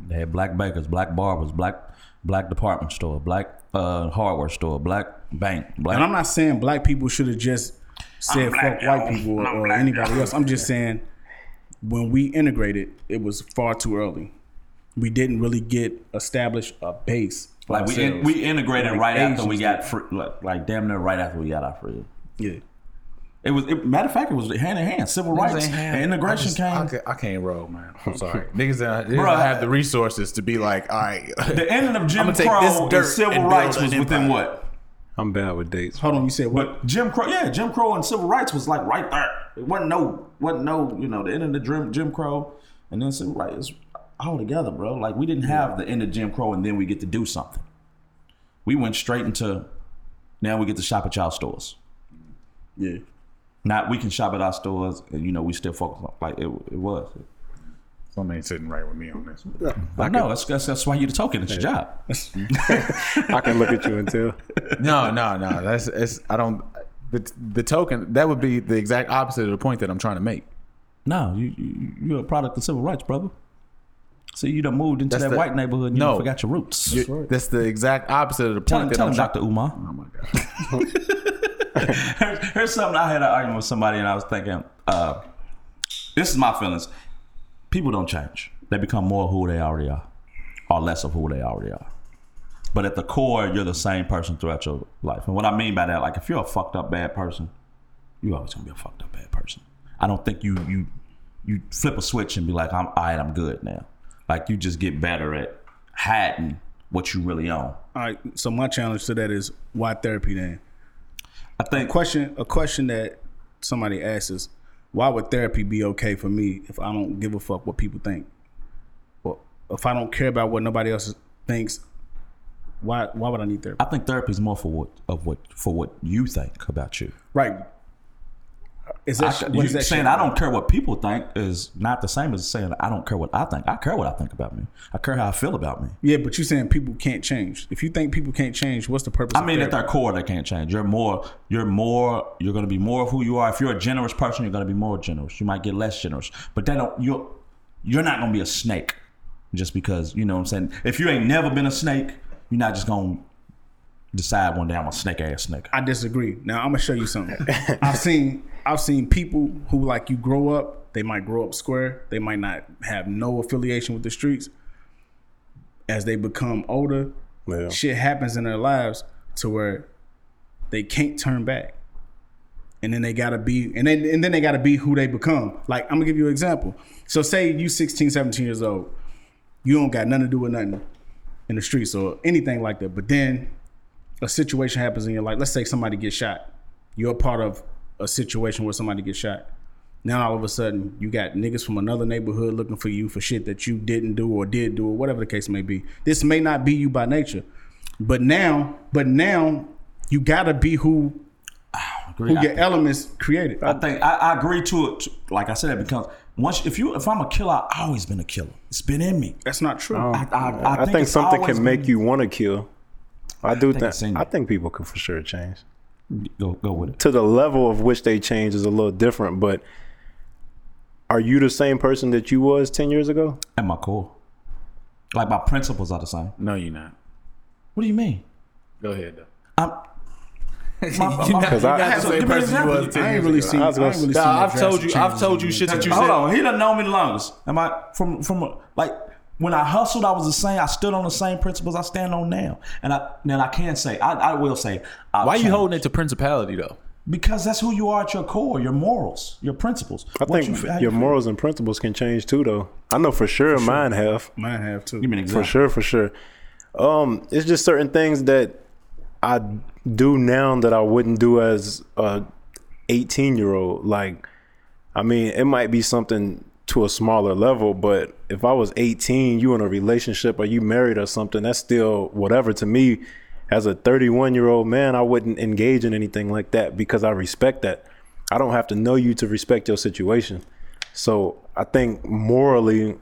They had black bakers, black barbers, black black department store, black uh, hardware store, black bank, black. And I'm not saying black people should have just said fuck white people or, or anybody else. I'm just saying when we integrated, it was far too early. We didn't really get established a base. for like we in, we integrated Like right after we got free, like, like damn near right after we got our freedom. Yeah. It was it, matter of fact, it was hand in hand. Civil rights and integration just- came. I, can't, I can't roll, man. I'm sorry. niggas don't, niggas Bruh. don't have the resources to be like, all right. The ending of Jim Crow this and civil and rights an was within what? I'm bad with dates. Hold on, you said what? But Jim Crow, yeah, Jim Crow and civil rights was like right there. It wasn't no, wasn't no, you know, the end of the Jim, Jim Crow and then civil rights all together, bro. Like we didn't have the end of Jim Crow and then we get to do something. We went straight into now we get to shop at y'all stores. yeah. Not we can shop at our stores and you know we still focus on like it, it was. Something ain't sitting right with me on this. I know that's, that's that's why you're the token. It's your job. I can look at you and tell. No, no, no. That's it's. I don't. The the token that would be the exact opposite of the point that I'm trying to make. No, you, you you're a product of civil rights, brother. See, you done moved into That's that the- white neighborhood and you No. done forgot your roots. You- That's the exact opposite of the point him, that tell I'm him, trying. Dr. Umar. Oh my god. here's, something I had an argument with somebody, and I was thinking, uh, this is my feelings. People don't change; they become more who they already are. or less of who they already are. But at the core, you're the same person throughout your life. And what I mean by that, like if you're a fucked up bad person, you're always gonna be a fucked up bad person. I don't think you you you flip a switch and be like, I'm all right, I'm good now. Like you just get better at hiding what you really own. All right. So my challenge to that is why therapy then? I think Question a question that somebody asks is why would therapy be okay for me if I don't give a fuck what people think? Well, if I don't care about what nobody else thinks, why why would I need therapy? I think therapy is more for what of what for what you think about you. Right. Is that, I, you is that saying? I don't care what people think is not the same as saying I don't care what I think. I care what I think about me. I care how I feel about me. Yeah, but you're saying people can't change. If you think people can't change, what's the purpose? I mean, at their core, they can't change. You're more. You're more. You're going to be more of who you are. If you're a generous person, you're going to be more generous. You might get less generous, but they don't. You're. You're not going to be a snake, just because you know what I'm saying. If you ain't never been a snake, you're not just going to decide one day I'm a snake ass snake. I disagree. Now I'm gonna show you something. I've seen I've seen people who like you grow up. They might grow up square. They might not have no affiliation with the streets. As they become older, Yeah. shit happens in their lives to where they can't turn back. And then they gotta be, and then and then they gotta be who they become. Like I'm gonna give you an example. So say you 16, 17 years old, you don't got nothing to do with nothing in the streets or anything like that. But then a situation happens in your life. Let's say somebody gets shot. You're part of a situation where somebody gets shot. Now all of a sudden you got niggas from another neighborhood looking for you for shit that you didn't do or did do or whatever the case may be. This may not be you by nature. But now, but now you gotta be who who I- your elements created. I think I, I agree to it. Like I said, it becomes once if you if I'm a killer, I've always been a killer. It's been in me. That's not true. I, I, I, think, it's something can make been- you want to kill. I do think it's think. I think people can for sure change. go go with it. To the level of which they change is a little different, but are you the same person that you was ten years ago? At my core, like my principles are the same. No, you're not. What do you mean? Go ahead though. I'm. My, You're not, Because you're I- So same give me an person you example. was 10 I ain't really seen. I I was ain't gonna really say- seen Nah, no I've told you- I've told you shit that you Hold said. on, he done know me the longest. Am I from from a- like when I hustled, I was the same. I stood on the same principles I stand on now, and I then I can say I, I will say. I'll Why are you holding it to principality though? Because that's who you are at your core, your morals, your principles. I What think you- how you your morals and principles can change too, though. I know for sure, mine have. Mine have too. Give me an For sure, for sure. Um, it's just certain things that I do now that I wouldn't do as a 18 year old. Like, I mean, it might be something to a smaller level, but if I was 18, you in a relationship or you married or something, that's still whatever to me. As a 31 year old man, I wouldn't engage in anything like that because I respect that. I don't have to know you to respect your situation. So I think morally,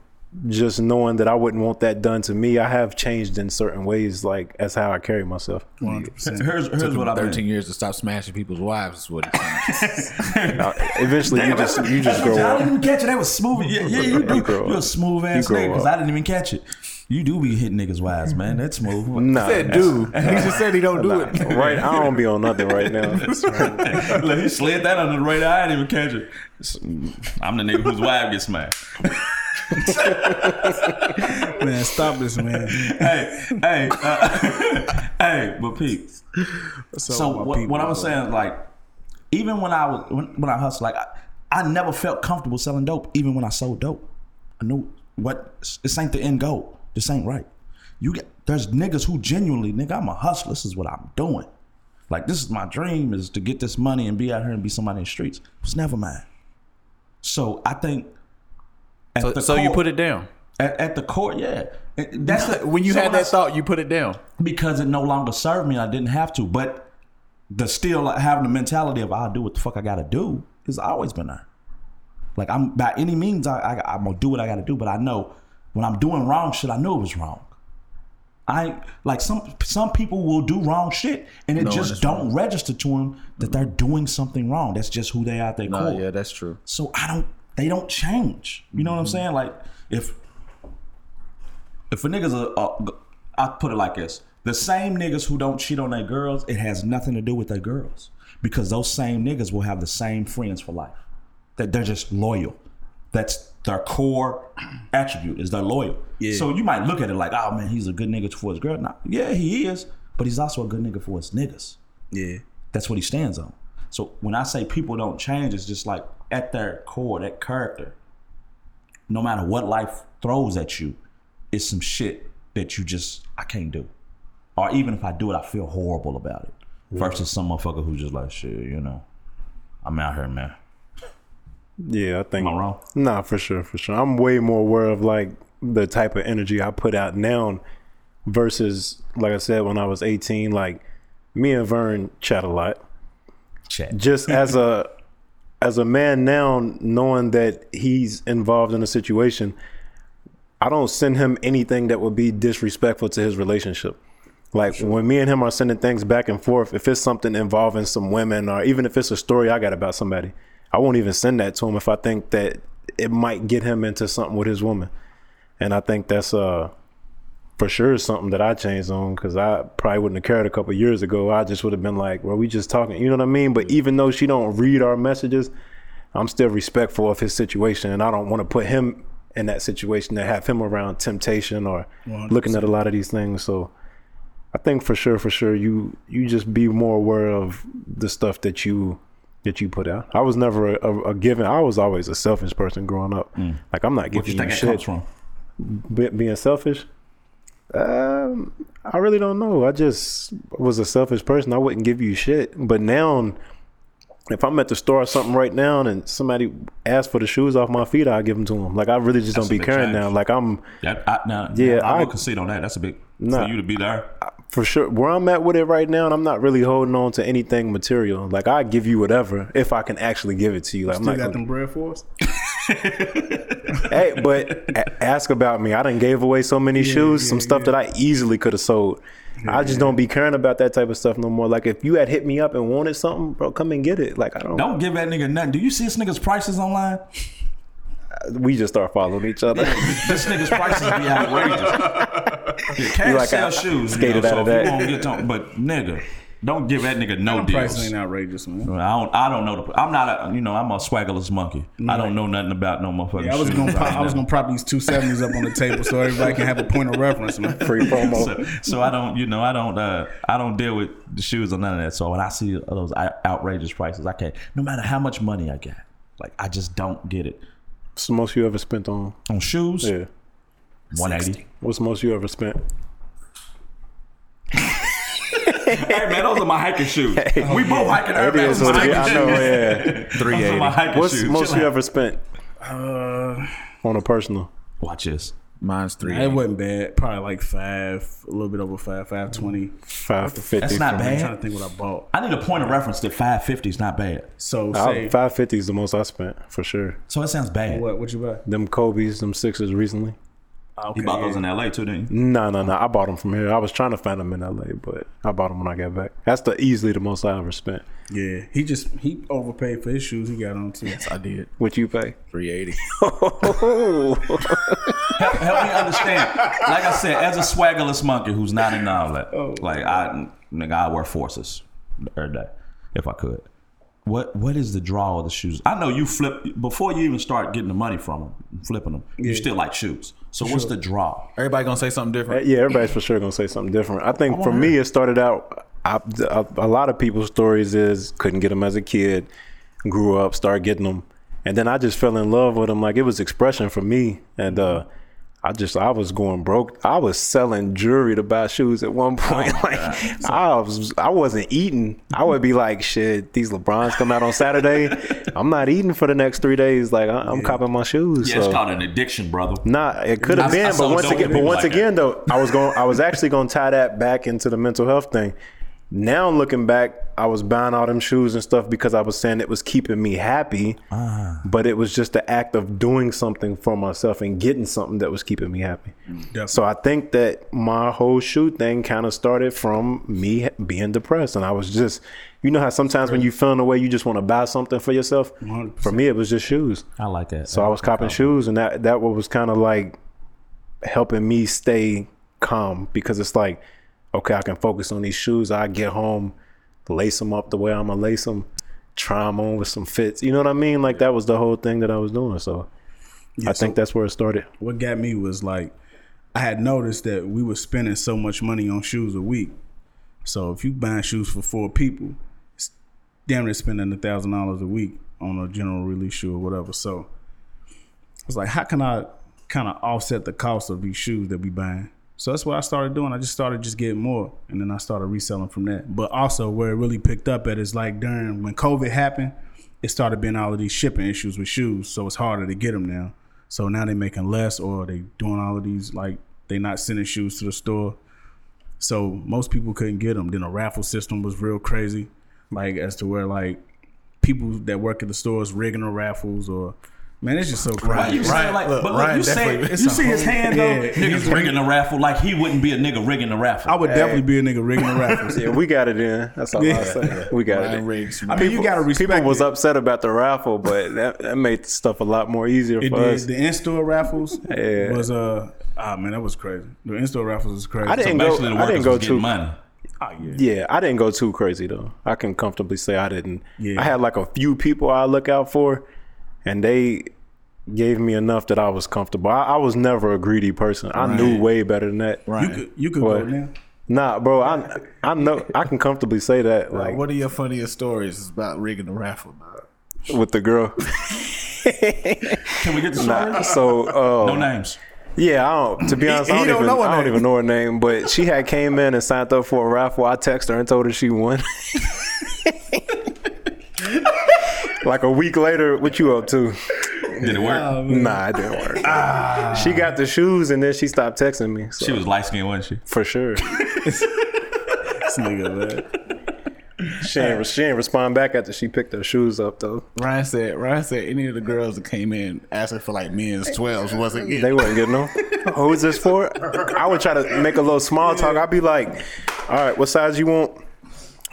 just knowing that I wouldn't want that done to me, I have changed in certain ways, like as how I carry myself. 100%. Here's here's Took what him I mean. 13 years to stop smashing people's wives. Is what it seems. Eventually, you just you just grow up. I didn't even catch it. That was smooth. Yeah, yeah you do. You grow You're a smooth ass You nigga because. I didn't even catch it. You do be hitting niggas wives, man. That's smooth. Nah, said dude. He just said he don't do it. right? I don't be on nothing right now. Look, he slid that under the radar. I didn't even catch it. I'm the nigga whose wife gets smashed. man, stop this, man. hey, hey, uh, hey, but Pete. So my what, people, what I was saying, is like, even when I was when, when I hustled, like, I, I never felt comfortable selling dope. Even when I sold dope, I knew what this ain't the end goal. This ain't right. You get there's niggas who genuinely, nigga, I'm a hustler. This is what I'm doing. Like this is my dream is to get this money and be out here and be somebody in the streets. It was never mine. So I think. So, so you put it down. at, at the court. yeah. That's the, When you so had when I that thought, you put it down. because it no longer served me. I didn't have to, but the still having the mentality of I'll do what the fuck I got to do has always been there. Like I'm by any means I, I I'm gonna do what I got to do, but I know when I'm doing wrong shit, I know it was wrong. I like some some people will do wrong shit and it Knowing just don't register to them that they're doing something wrong. That's just who they are. Nah, core. yeah, that's true. So I don't. They don't change. You know what I'm mm-hmm. saying? Like if if a nigga's a, a, I put it like this: the same niggas who don't cheat on their girls, it has nothing to do with their girls because those same niggas will have the same friends for life. That they're just loyal. That's their core attribute is they're loyal. Yeah. So you might look at it like, oh man, he's a good nigga for his girl. Nah, yeah, he is, but he's also a good nigga for his niggas. Yeah. That's what he stands on. So when I say people don't change, it's just like at their core, that character, no matter what life throws at you, it's some shit that you just I can't do. Or even if I do it, I feel horrible about it. Versus some motherfucker who's just like, shit, you know, I'm out here, man. Yeah, I think. Am I wrong? Nah, for sure, for sure. I'm way more aware of like the type of energy I put out now versus, like I said, when I was 18. Like me and Vern chat a lot. Chat. Just as a as a man now, knowing that he's involved in a situation, I don't send him anything that would be disrespectful to his relationship. Like when me and him are sending things back and forth, if it's something involving some women or even if it's a story I got about somebody, I won't even send that to him if I think that it might get him into something with his woman. And I think that's uh for sure something that I changed on because I probably wouldn't have cared a couple years ago. I just would have been like, well, we just talking, you know what I mean? But even though she don't read our messages, I'm still respectful of his situation and I don't want to put him in that situation to have him around temptation or 100%. looking at a lot of these things. So I think for sure, for sure, you you just be more aware of the stuff that you that you put out. I was never a, a, a given. I was always a selfish person growing up. Mm. Like I'm not What you giving you, that shit. comes from? Be, being selfish. Um, I really don't know. I just was a selfish person. I wouldn't give you shit. But now, if I'm at the store or something right now and somebody asks for the shoes off my feet, I give them to them. Like I really just That's don't a be caring change. now. Like I'm That, I, now, Yeah, yeah, I, I- will concede on that. That's a big Nah. for you to be there. for sure where I'm at with it right now, and I'm not really holding on to anything material. Like I give you whatever if I can actually give it to you. Like I'm Still not got gonna, them bread for us? hey, but a- ask about me. I done gave away so many shoes, some stuff that I easily could have sold. I just don't be caring about that type of stuff no more. Like if you had hit me up and wanted something, bro, come and get it. Like I don't. Don't give that nigga nothing. Do you see this nigga's prices online? We just start following each other. This nigga's prices be outrageous. You can't like, sell I shoes, skated you know, out so of that. you won't get to, but nigga, don't give that nigga no Them deals. prices ain't outrageous, man. I don't. I don't know. The, I'm not. A, you know. I'm a swaggerless monkey. I don't know nothing about no motherfucking. Yeah, I was shoes gonna right prop, I was gonna prop these two seventies up on the table so everybody can have a point of reference, man. Free promo. So, so I don't. You know. I don't. Uh, I don't deal with the shoes or none of that. So when I see those outrageous prices, I can't. No matter how much money I got, like I just don't get it What's the most you ever spent on? on shoes. Yeah. One eighty. What's the most you ever spent? Hey man, those are my hiking shoes. We both hiking. It Everybody is else what hiking I know. shoes. Yeah. Those are my hiking What's shoes. the most you ever spent Uh, on a personal? Watch this. Mine's three. it wasn't bad. Probably like five, a little bit over five, five twenty. Five fifty. That's not I'm bad. trying to think what I bought. I need a point of reference that 550 is not bad. So Five fifty is the most I spent for sure. So it sounds bad. what? What you buy? Them Kobe's, them Sixers recently. Ah, okay, You bought yeah. those in LA too, didn't you? No, no, no. I bought them from here. I was trying to find them in LA, but I bought them when I got back. That's the easily the most I ever spent. Yeah, he just he overpaid for his shoes he got on too. I did. What you pay? Three eighty. Help, help me understand. Like I said, as a swaggerless monkey who's not in all that, Oh. like I, nigga, I wear forces every day if I could. What What is the draw of the shoes? I know you flip before you even start getting the money from them, flipping them. You still like shoes. So what's the draw? Everybody gonna say something different. Yeah, everybody's for sure gonna say something different. I think for me, it started out. I, a, a lot of people's stories is couldn't get them as a kid, grew up, started getting them, and then I just fell in love with them. Like it was expression for me, and uh, I just I was going broke. I was selling jewelry to buy shoes at one point. Oh, like I was, I wasn't eating. I would be like, shit, these LeBrons come out on Saturday. I'm not eating for the next three days. Like I, I'm copping my shoes. Yeah, it's called an addiction, brother. Nah, it could have I- I been, but once again, but once like again though, I was going, I was actually going to tie that back into the mental health thing. Now looking back, I was buying all them shoes and stuff because I was saying it was keeping me happy, Ah. but it was just the act of doing something for myself and getting something that was keeping me happy. Definitely. So I think that my whole shoe thing kind of started from me being depressed, and I was just, you know how sometimes when you feeling away, you just want to buy something for yourself. 100%. For me, it was just shoes. I like that. So I was copping shoes, and that that was kind of like helping me stay calm because it's like, okay, I can focus on these shoes. I get home, lace them up the way I'm gonna lace them, try them on with some fits. You know what I mean? Like that was the whole thing that I was doing. So Yeah, I think that's where it started. what got me was like I had noticed that we were spending so much money on shoes a week. So if you buying shoes for four people, it's damn near spending a thousand dollars a week on a general release shoe or whatever. So I was like, how can I kind of offset the cost of these shoes that we buying? So that's what I started doing. I just started just getting more, and then I started reselling from that. But also, where it really picked up at is like during when COVID happened, it started being all of these shipping issues with shoes. So it's harder to get them now. So now they're making less, or they doing all of these like they not sending shoes to the store. So most people couldn't get them. Then the raffle system was real crazy, like as to where like people that work at the stores rigging the raffles or man, it's just so Why crazy. you say like, look, but look, Ryan you say you see his hand though. Yeah, Niggas rigging the raffle like he wouldn't be a nigga rigging the raffle. I would definitely be a nigga rigging the raffles. Yeah, we got it in. That's all Yeah. I say. We got it in. Riggs. I mean, you gotta respect. People was it. upset about the raffle, but that, that made stuff a lot more easier It for did. us. The in store raffles Yeah. was uh ah man, that was crazy. The in store raffles was crazy. I didn't So go. I didn't go was too. money. Oh, yeah. Yeah, I didn't go too crazy though. I can comfortably say I didn't. Yeah. I had like a few people I look out for, and they gave me enough that I was comfortable. I, I was never a greedy person. I knew way better than that. Right. You could you could What? go now. Nah, bro. I I know I can comfortably say that. Like what are your funniest stories about rigging the raffle? dog? with the girl. Can we get the story? Nah, so uh, No names. Yeah, I don't. To be honest, I he don't, don't even. know I don't even know her name. But she had came in and signed up for a raffle. I texted her and told her she won. like a week later, what you up to? Did it work? Nah, it didn't work. Ah. She got the shoes and then she stopped texting me. So she was light skinned, wasn't she? for sure. This nigga, man. She ain't, she ain't respond back after she picked her shoes up though. Ryan said. Ryan said any of the girls that came in asking for like men's twelves wasn't getting. They wasn't getting them. Oh, who's this for? I would try to make a little small talk. I'd be like, "All right, what size you want?"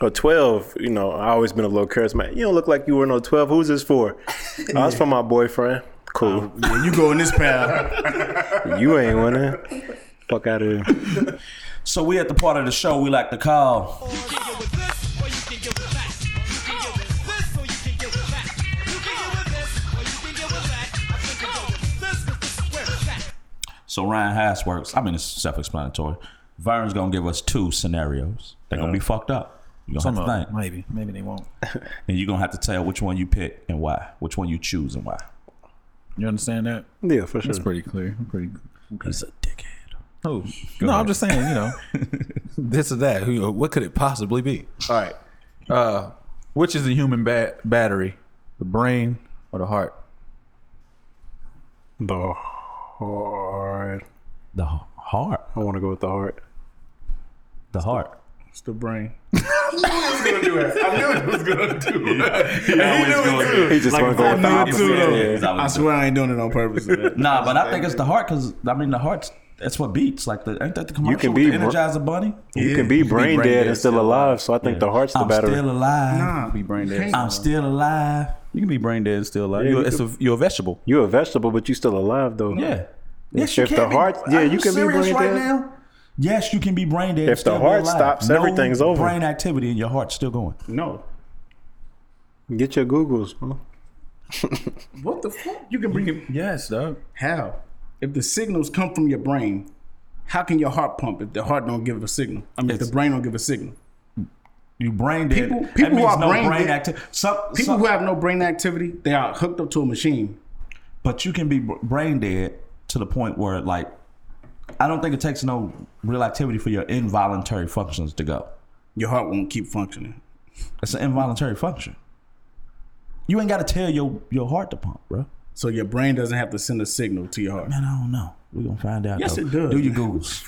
A twelve. You know, I always been a little charismatic. You don't look like you were no twelve. Who's this for? I it's for my boyfriend. Cool. Oh, yeah, you go in this path. You ain't winning. Fuck out of here. So we at the part of the show we like to call You can get with this, or you can get with that. You can get with this, or you can get with that. You can get with this, or you can get with that. I think you go with this, 'cause this is where it's at. So Ryan Hass works. I mean, it's self-explanatory. Vern's gonna give us two scenarios. They're gonna be fucked up. You're gonna have to think, maybe, maybe they won't. and you're gonna have to tell which one you pick and why. Which one you choose and why. You understand that? Yeah, for sure. That's pretty clear. I'm pretty. He's a dickhead. Oh no, I'm just saying. You know, this or that. Who? What could it possibly be? All right. Uh, which is the human ba- battery, the brain or the heart? The heart. The heart. I want to go with the heart. The heart. It's the brain. He just want to go with the I knew it opposite. too, though. Yeah. I swear I ain't doing it on purpose. man. Nah, but I think it's the heart because I mean the heart's that's what beats. Like the ain't that the commercial you can with be the br- Energizer Bunny? You can be brain, dead and still alive, so I think the heart's the better. I'm battery. still alive. Nah, Be brain dead. I'm still alive. You can be brain dead and still alive. Yeah, you're, you it's a, you're a vegetable. You're a vegetable, but you're still alive though. Yeah. Yes, If the heart- yeah, Are you can be brain right dead. now. Yes, you can be brain dead. If and the heart stops, No everything's over. Brain activity and your heart's still going. no. Get your Googles. Huh? What the fuck? You can bring it. Yes, dog. How? If the signals come from your brain, how can your heart pump if the heart don't give a signal? I mean, if the brain don't give a signal. You brain dead. People- people who are no brain brain dead- activity. Some, People some- who have no brain activity, they are hooked up to a machine. but you can be brain dead to the point where like I don't think it takes no real activity for your involuntary functions to go. Your heart won't keep functioning. It's an involuntary function. You ain't got to tell your your heart to pump, bro. So your brain doesn't have to send a signal to your heart. Man, I don't know. We're gonna find out. Yes, though. it does. Do your googles.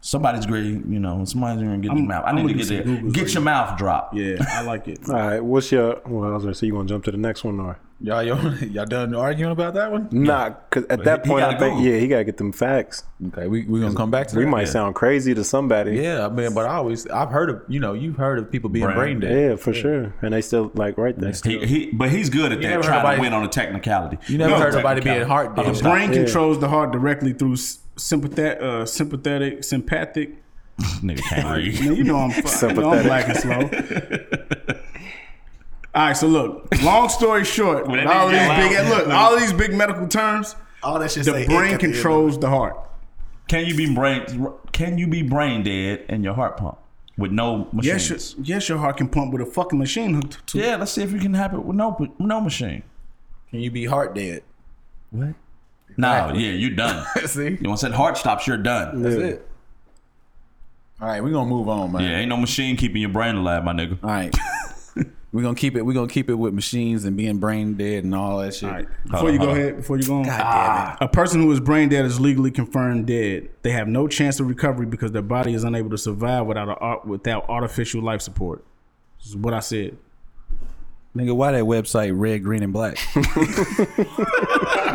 Somebody's great, you know. Somebody's gonna get I'm- your mouth. I need to get there. Googles Get right your mouth dropped. Yeah, I like it. All right. What's your? Well, I was gonna say you gonna jump to the next one or Y'all, y'all, y'all done arguing about that one? nah? Because at that he point, I think go. yeah, he gotta get them facts. Okay, we we gonna come back to We that? We might sound crazy to somebody. Yeah, I mean, but I always I've heard of you know you've heard of people being Brain brain, dead. Yeah, for sure. And they still like right there. He, he, but he's good at that, never heard trying nobody- to win on a technicality. You never No, heard nobody being heart dead. The brain Yeah. controls the heart directly through s- sympathetic, uh, sympathetic, sympathetic. Nigga can't read. You know I'm, fu- you know I'm black and slow. All right, so look. Long story short, that all nigga these big loud. look, all these big medical terms. All that shit. The say brain ink at the end of it. controls the heart. Can you be brain? Can you be brain dead and your heart pump with no machines? Yes, your, yes, your heart can pump with a fucking machine hooked to it. yeah, let's see if you can happen with no no machine. Can you be heart dead? What? No, yeah, you're done. See, you once that heart stops, you're done. that's it. All right, we're gonna move on, man. Yeah, ain't no machine keeping your brain alive, my nigga. All right. We're gonna keep it. We're gonna keep it with machines and being brain dead and all that shit. All right. Before you go ahead, before you go on, God damn it. Ah. a person who is brain dead is legally confirmed dead. They have no chance of recovery because their body is unable to survive without a, art- without artificial life support. This is what I said. Nigga, why that website red, green, and black?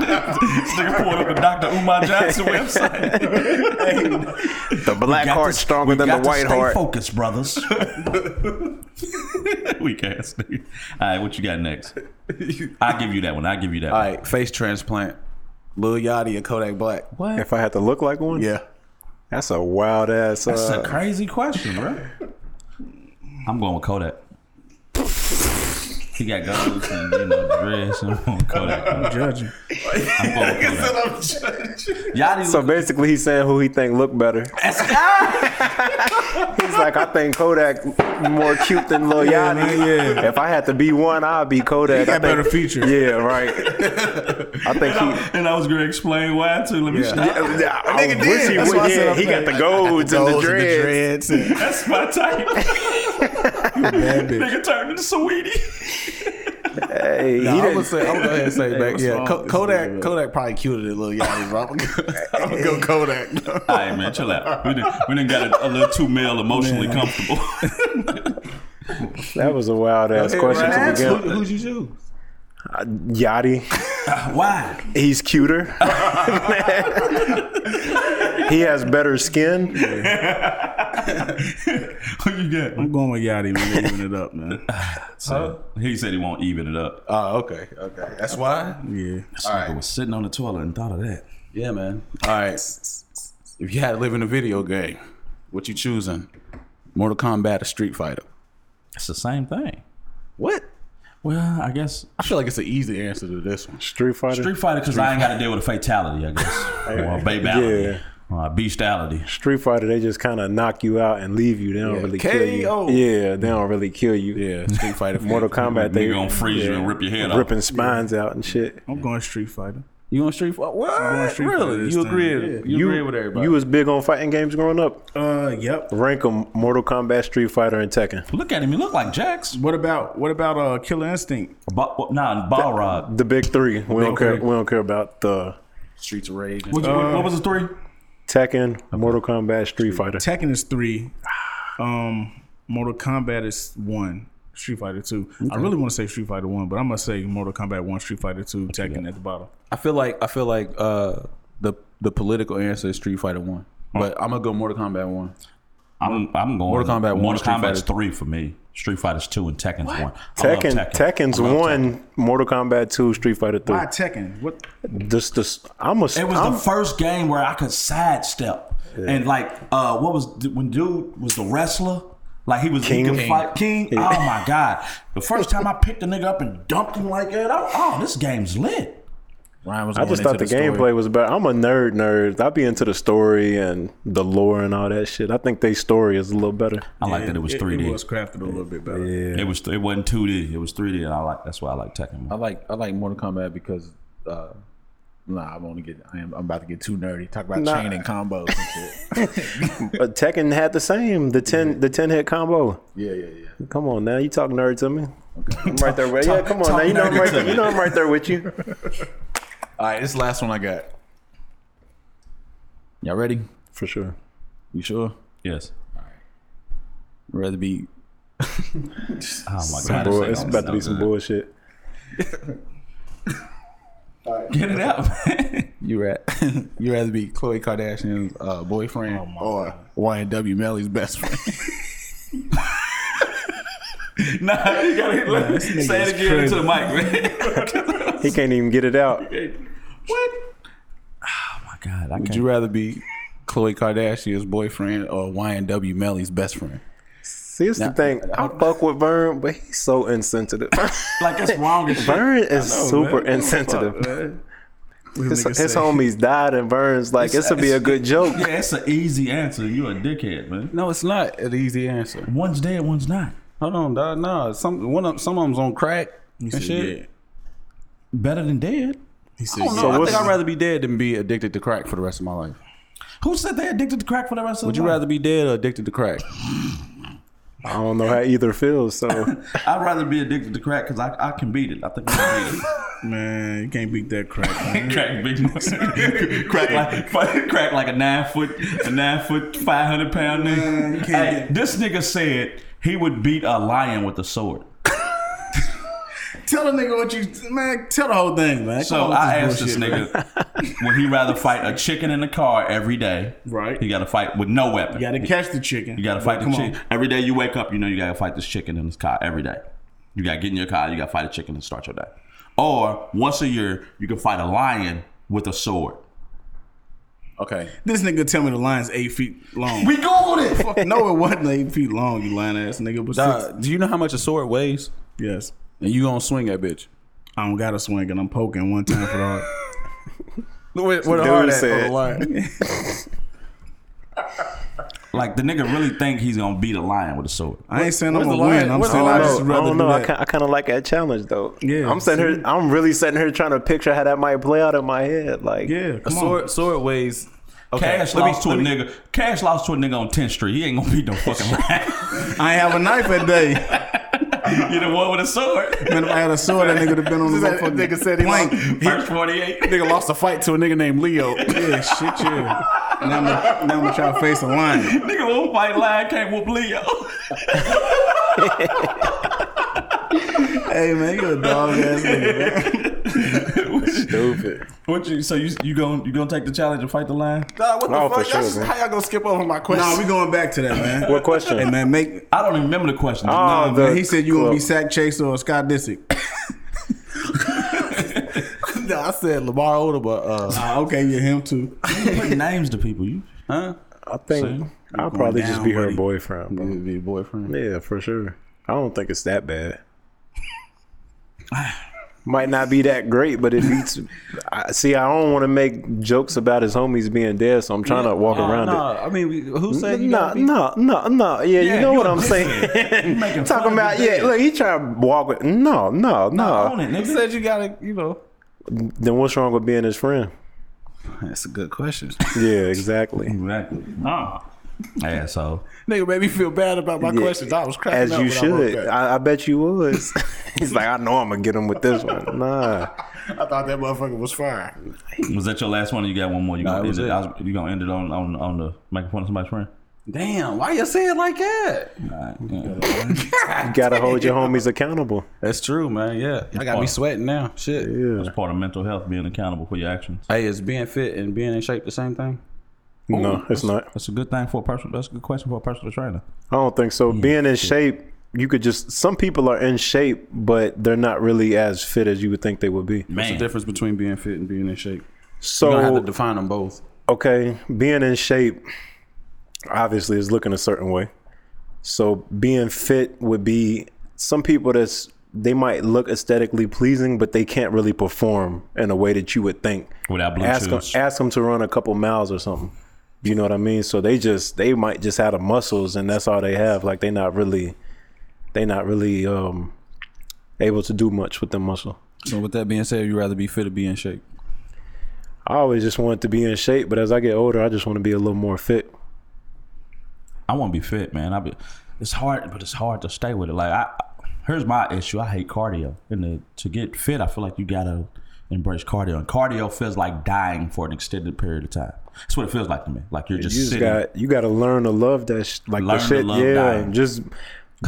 Nigga pulled up the Dr. Umar Johnson website. The black heart to- stronger than the white heart. Focus, brothers. Weak ass nigga. All right, what you got next? I'll give you that one. I'll give you that all one. right, face transplant. Lil Yachty or Kodak Black. What? If I had to look like one, Yeah. that's a wild ass. That's Uh, a crazy question, bro. I'm going with Kodak. He got goals and you know dreads. I'm going with Kodak. Judging. I'm going with Kodak. Yachty so basically, he's saying who he think look better. He's like, I think Kodak more cute than Lil Yeah, Yachty. man, yeah. If I had to be one, I'd be Kodak. He I got think- better features. Yeah, right. I think he. and I was going to explain why too. Let me stop. I did. wish he That's would. why I said Yeah, I'm he got the playing. golds and the Goals dreads. and That's my type. Bad bitch. Nigga turned into Sweetie. Hey, he Nah, I'm didn't- gonna say, I'm gonna go ahead and say back. Yeah, wrong Ko- with this Kodak. Kodak probably cuter than Lil Yachty. Bro. I'm gonna go, I'm gonna go Kodak. All right, man, chill out. We done, we done got a, a little too male emotionally comfortable. that was a wild ass Hey, question Ryan, to begin. who'd you choose? Uh, Yachty, why? he's cuter. he has better skin. Who you got? I'm going with Yachty, man. Even it up, man. So, he said he won't even it up. Oh, okay, okay. That's why. Yeah. All right. was sitting on the toilet and thought of that. Yeah, man. All right. If you had to live in a video game, what you choosing? Mortal Kombat or Street Fighter? It's the same thing. What? Well, I guess I feel like it's an easy answer to this one. Street Fighter. Street Fighter because I ain't got to deal with a fatality. I guess or a babality, Yeah. Or a beastality. Street Fighter, they just kind of knock you out and leave you. They don't Yeah. really KO. kill you. Yeah, they don't really kill you. Yeah, Street Fighter. Mortal Kombat, they Nigga gonna freeze you and rip your head off. ripping spines out and shit. I'm going Street Fighter. You on Street Fighter? What? Street really? this You agree? Yeah. You, agree with everybody? You was big on fighting games growing up. Uh, yep. Rank them: Mortal Kombat, Street Fighter, and Tekken. Look at him. He look like Jax. What about what about uh Killer Instinct? Ba- nah, Balrog. The big three. We don't care. three. We don't care about the Streets of Rage. What, what- what was the three? Tekken, Mortal Kombat, Street Fighter. Tekken is three. Um, Mortal Kombat is one. Street Fighter two. I really want to say Street Fighter one, but I'm gonna say Mortal Kombat one, Street Fighter two, Tekken at the bottom. I feel like I feel like uh, the the political answer is Street Fighter One, but I'm gonna go Mortal Kombat One. I'm I'm going Mortal Kombat one, Mortal Street Kombat's Fighter- three for me. Street Fighter's two and Tekken's one. I love Tekken, Tekken. Tekken's I love one. Mortal Kombat two, Street Fighter three. Why Tekken? What? Just, just, I'm a. It was I'm, the first game where I could sidestep. And like, uh, what was when dude was the wrestler? Like he was King. he King. fight King. Oh my god! The first time I picked a nigga up and dumped him like that, I, oh, this game's lit. Ryan was. I just thought the, into story. gameplay was better. I'm a nerd, nerd. I'd be into the story and the lore and all that shit. I think they story is a little better. I like that it was It, three it D. was crafted a little bit better. Yeah. It was. It wasn't two D. It was three D, and I like. That's why I like Tekken. I like I like Mortal Kombat because. Uh, Nah, I'm gonna get. I am, I'm about to get too nerdy. Talk about Nah. chain and combos and shit. But Tekken had the same, the ten, the ten hit combo. yeah, yeah, yeah. Come on now, you talk nerd to me. I'm right there with Yeah, come on now. You know I'm right there. You know I'm right there with you. All right, this is the last one I got. Y'all ready? For sure. You sure? Yes. All right. Rather be Oh my god! Boy, this it's about to be some good. bullshit. Get it out, man. you ra- you rather be Khloe Kardashian's uh, boyfriend or YNW Melly's best friend. nah, you gotta let, say it it is again into the mic, man. He can't even get it out. what? Oh my god! I Would can't. you rather be Khloe Kardashian's boyfriend or YNW Melly's best friend? See, it's the thing. I fuck with Vern, but he's so insensitive. like it's wrong as shit. Vern is super man. insensitive. Fuck, his, his homies died and burns. Like this would be a good joke. Yeah, it's an easy answer. You a dickhead, man. No, it's not an easy answer. One's dead, one's not. Hold on, dog. No, some one of some of them's on crack He and said, shit. yeah. Better than dead. He said, I don't know. So I what's- think I'd rather be dead than be addicted to crack for the rest of my life. Who said they addicted to crack for the rest of Would their you life? rather be dead or addicted to crack? I don't know how either feels. So I'd rather be addicted to crack because I, I can beat it. I think I can beat it. man, you can't beat that crack. Man. crack big crack like crack like a nine foot a nine foot five hundred pound Man, nigga. you can't Hey, this nigga said he would beat a lion with a sword. tell the nigga what you man. Tell the whole thing, man. Come So on with I asked this bullshit, man. nigga, would he rather fight a chicken in the car every day? Right. He got to fight with no weapon. You got to catch the chicken. You got to fight the chicken every day. You wake up, you know you got to fight this chicken in this car every day. You got to get in your car. You got to fight a chicken and start your day. Or once a year, you can fight a lion with a sword. Okay. This nigga tell me the line's eight feet long. We googled it. Fuck, no, it wasn't eight feet long, you lying ass nigga. But six, do you know how much a sword weighs? yes, And you gonna swing that bitch? I don't got to swing and I'm poking one time for the heart. Where, where the Dude heart at oh, said- on the line? Like the nigga really think he's gonna beat a lion with a sword. I ain't saying I'm where's gonna win. I'm Where's saying the I line? just I rather don't know. I, that. I kind of like that challenge though. Yeah, I'm sitting see? here. I'm really sitting here trying to picture how that might play out in my head. Like, Yeah, A sword on. sword weighs. Okay, Kash let me- lost to a me- nigga. Kash lost to a nigga on 10th Street. He ain't gonna beat no fucking lion. I ain't have a knife that day. you the one with a sword. Man, if I had a sword, that nigga would have been on the That motherfucking nigga said he plank. lost- First 48. Nigga lost a fight to a nigga named Leo. Yeah, shit, yeah. Now I'm gonna, now I'm gonna try to face a lion. nigga won't fight lion, can't whoop Leo. Hey man, you a dog ass nigga. Man. Stupid. What you? So you you gonna you gonna take the challenge and fight the lion? Dog, what the Oh, for fuck? sure, Y'all just- how y'all gonna skip over my question? Nah, we going back to that, man. What question? Hey man, make I don't even remember the question. Oh, Nah, the- man, he said you gonna be. Sack Chaser or Scott Disick. Nah, I said Lamar Odom, but uh, Ah, okay, you're him too. Put names to people. You huh? I think See? I'll going probably just down, be her boyfriend. Bro. Be a boyfriend. Yeah, for sure. I don't think it's that bad. Might not be that great, but it beats. I, see, I don't want to make jokes about his homies being dead, so I'm trying to walk Nah, around nah, I mean, who said you No, no, no, no. Yeah, Yeah, you know what I'm saying. You making fun Talking about yeah. dead. Look, he trying to walk with. No, no, no. own it, Who said you gotta, you know? Then what's wrong with being his friend? That's a good question. Yeah, exactly. Exactly. Nah. Yeah. So Nigga made me feel bad about my Yeah, questions. I was cracking As up you when I should. I, I bet you was. He's like, I know I'm gonna get him with this one. Nah. I thought that motherfucker was fire. was that your last one? Or you got one more? You Nah, gonna it end it? it. I was- you gonna end it on on on the microphone of somebody's friend? Damn, why you say it like that? Alright, yeah. You gotta hold your homies accountable. That's true, man. Yeah, I got me sweating now. Shit. Yeah. That's part of mental health, being accountable for your actions. Hey, is being fit and being in shape the same thing? No, it's not. That's a good thing for a personal. That's a good question for a personal trainer. I don't think so. Being in shape, you could just some people are in shape, but they're not really as fit as you would think they would be. What's the difference between being fit and being in shape? You're gonna have to define them both. okay, being in shape obviously is looking a certain way. So being fit would be some people that's they might look aesthetically pleasing, but they can't really perform in a way that you would think. without blue ask them, ask them to run a couple miles or something. You know what I mean? So they just they might just have the muscles and that's all they have. Like they not really they not really um able to do much with the muscle. So with that being said, you rather be fit or be in shape? I always just wanted to be in shape, but as I get older, I just want to be a little more fit. I want to be fit, man. I be. It's hard, but it's hard to stay with it. Like I, here's my issue. I hate cardio. And to get fit, I feel like you gotta embrace cardio. And cardio feels like dying for an extended period of time. That's what it feels like to me. Like you're You just, just sitting. got you got to learn to love that sh- like Learn the to shit. love yeah, dying. just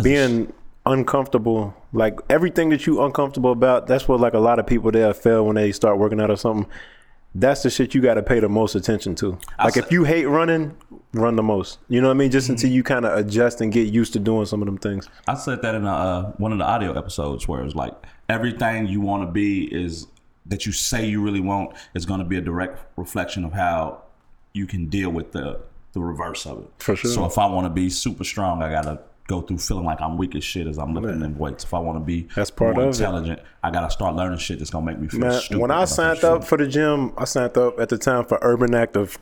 being uncomfortable. Like everything that you uncomfortable about. That's what like a lot of people there fail when they start working out or something. That's the shit you got to pay the most attention to. Like if you hate running, run the most. You know what I mean? Just Mm-hmm. until you kind of adjust and get used to doing some of them things. I said that in a, uh, one of the audio episodes where it's like everything you want to be is that you say you really want is going to be a direct reflection of how you can deal with the the reverse of it. For sure. So if I want to be super strong, I gotta go through feeling like I'm weak as shit as I'm lifting them weights. If I want to be That's part more of it. intelligent, I gotta start learning shit that's gonna make me feel Man, stupid. when I signed up for the gym, I signed up at the time for Urban Active.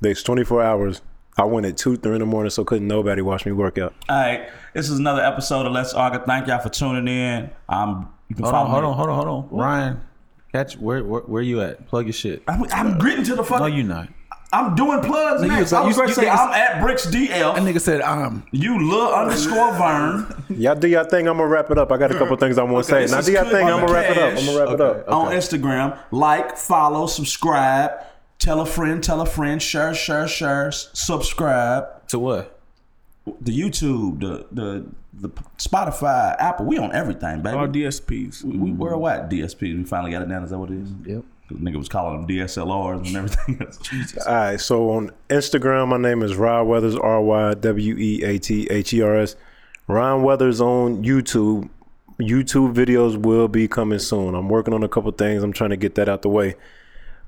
There's 24 hours. I went at two, three in the morning, so couldn't nobody watch me work out. All right, this is another episode of Let's Argue. Thank y'all for tuning in. Um, you can Hold follow on, hold me. on, hold on, hold on. Ryan, catch where, where where you at? Plug your shit. I'm, I'm getting to the fuck. No, you're not. I'm doing plugs you next. was- I was you- going to you say niggas- I'm at Bricks DL. That nigga said um. You little underscore Vern Y'all do y'all thing. I'm gonna wrap it up. I got a couple things I want to Okay, say. Now this do y'all thing. I'm gonna wrap it up. I'm gonna wrap it up. on Instagram. Like, follow, subscribe, tell a friend, tell a friend, share, share, share, subscribe. To what? The YouTube, the the the Spotify, Apple. We on everything, baby. All DSPs. we, we worldwide DSPs. We finally got it down. Is that what it is? Yep. Nigga was calling them DSLRs and everything. else. Jesus. All right. So on Instagram, my name is Ryan Weathers. R Y W E A T H E R S. Ryan Weathers on YouTube. YouTube videos will be coming soon. I'm working on a couple things. I'm trying to get that out the way.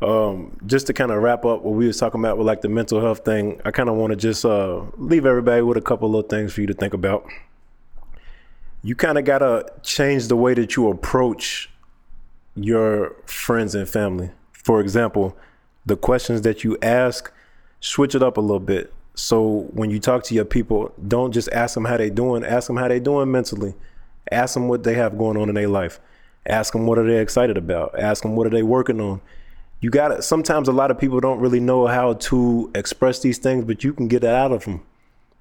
Um, just to kind of wrap up what we was talking about with like the mental health thing, I kind of want to just uh, leave everybody with a couple little things for you to think about. You kind of gotta change the way that you approach your friends and family. For example, the questions that you ask, switch it up a little bit. So when you talk to your people, don't just ask them how they doing. Ask them how they doing mentally. Ask them what they have going on in their life. Ask them what are they excited about. Ask them what are they working on. You got to Sometimes a lot of people don't really know how to express these things, but you can get it out of them.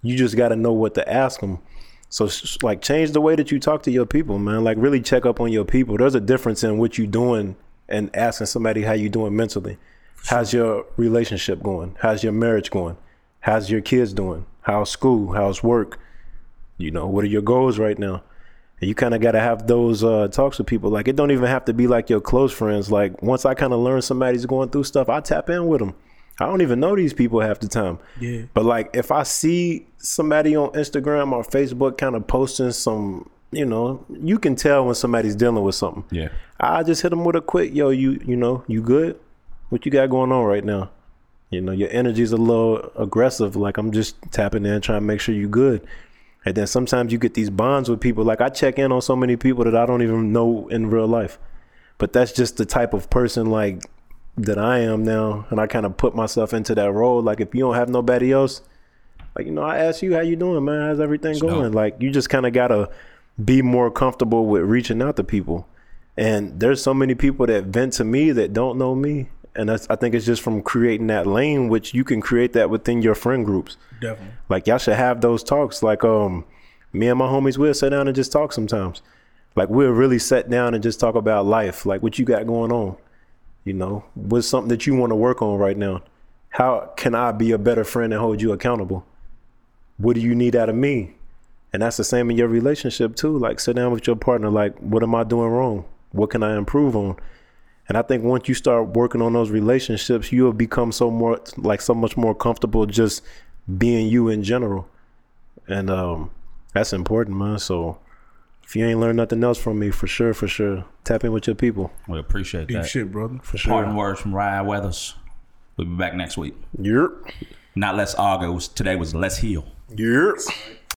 You just got to know what to ask them. So like change the way that you talk to your people, man. Like really check up on your people. There's a difference in what you're doing and asking somebody how you doing mentally. How's your relationship going? How's your marriage going? How's your kids doing? How's school? How's work? You know, what are your goals right now? And you kind of got to have those uh, talks with people. Like it don't even have to be like your close friends. Like once I kind of learn somebody's going through stuff, I tap in with them. I don't even know these people half the time. Yeah. But like if I see somebody on Instagram or Facebook kind of posting some, you know, you can tell when somebody's dealing with something. Yeah. I just hit them with a quick, yo, you you know, you good? What you got going on right now? You know, your energy's a little aggressive. Like I'm just tapping in, trying to make sure you good. And then sometimes you get these bonds with people. Like I check in on so many people that I don't even know in real life. But that's just the type of person like that I am now. And I kind of put myself into that role. Like if you don't have nobody else, like, you know, I ask you how you doing, man. How's everything going? Like you just kind of gotta be more comfortable with reaching out to people. And there's so many people that vent to me that don't know me. And that's I think it's just from creating that lane, which you can create that within your friend groups. Definitely. Like y'all should have those talks. Like um, me and my homies will sit down and just talk sometimes. Like we'll really sit down and just talk about life. Like what you got going on. You know, what's something that you want to work on right now? How can I be a better friend and hold you accountable? What do you need out of me? And that's the same in your relationship too. Like sit down with your partner. Like, what am I doing wrong? What can I improve on? And I think once you start working on those relationships, you'll become so more like so much more comfortable just being you in general. And um that's important, man. So if you ain't learned nothing else from me, for sure, for sure, tap in with your people. We appreciate Deep that. shit, brother. For sure. Parting words from Ryan Weathers. We'll be back next week. Yep. Not less us argue. Today was let's heal. Yep.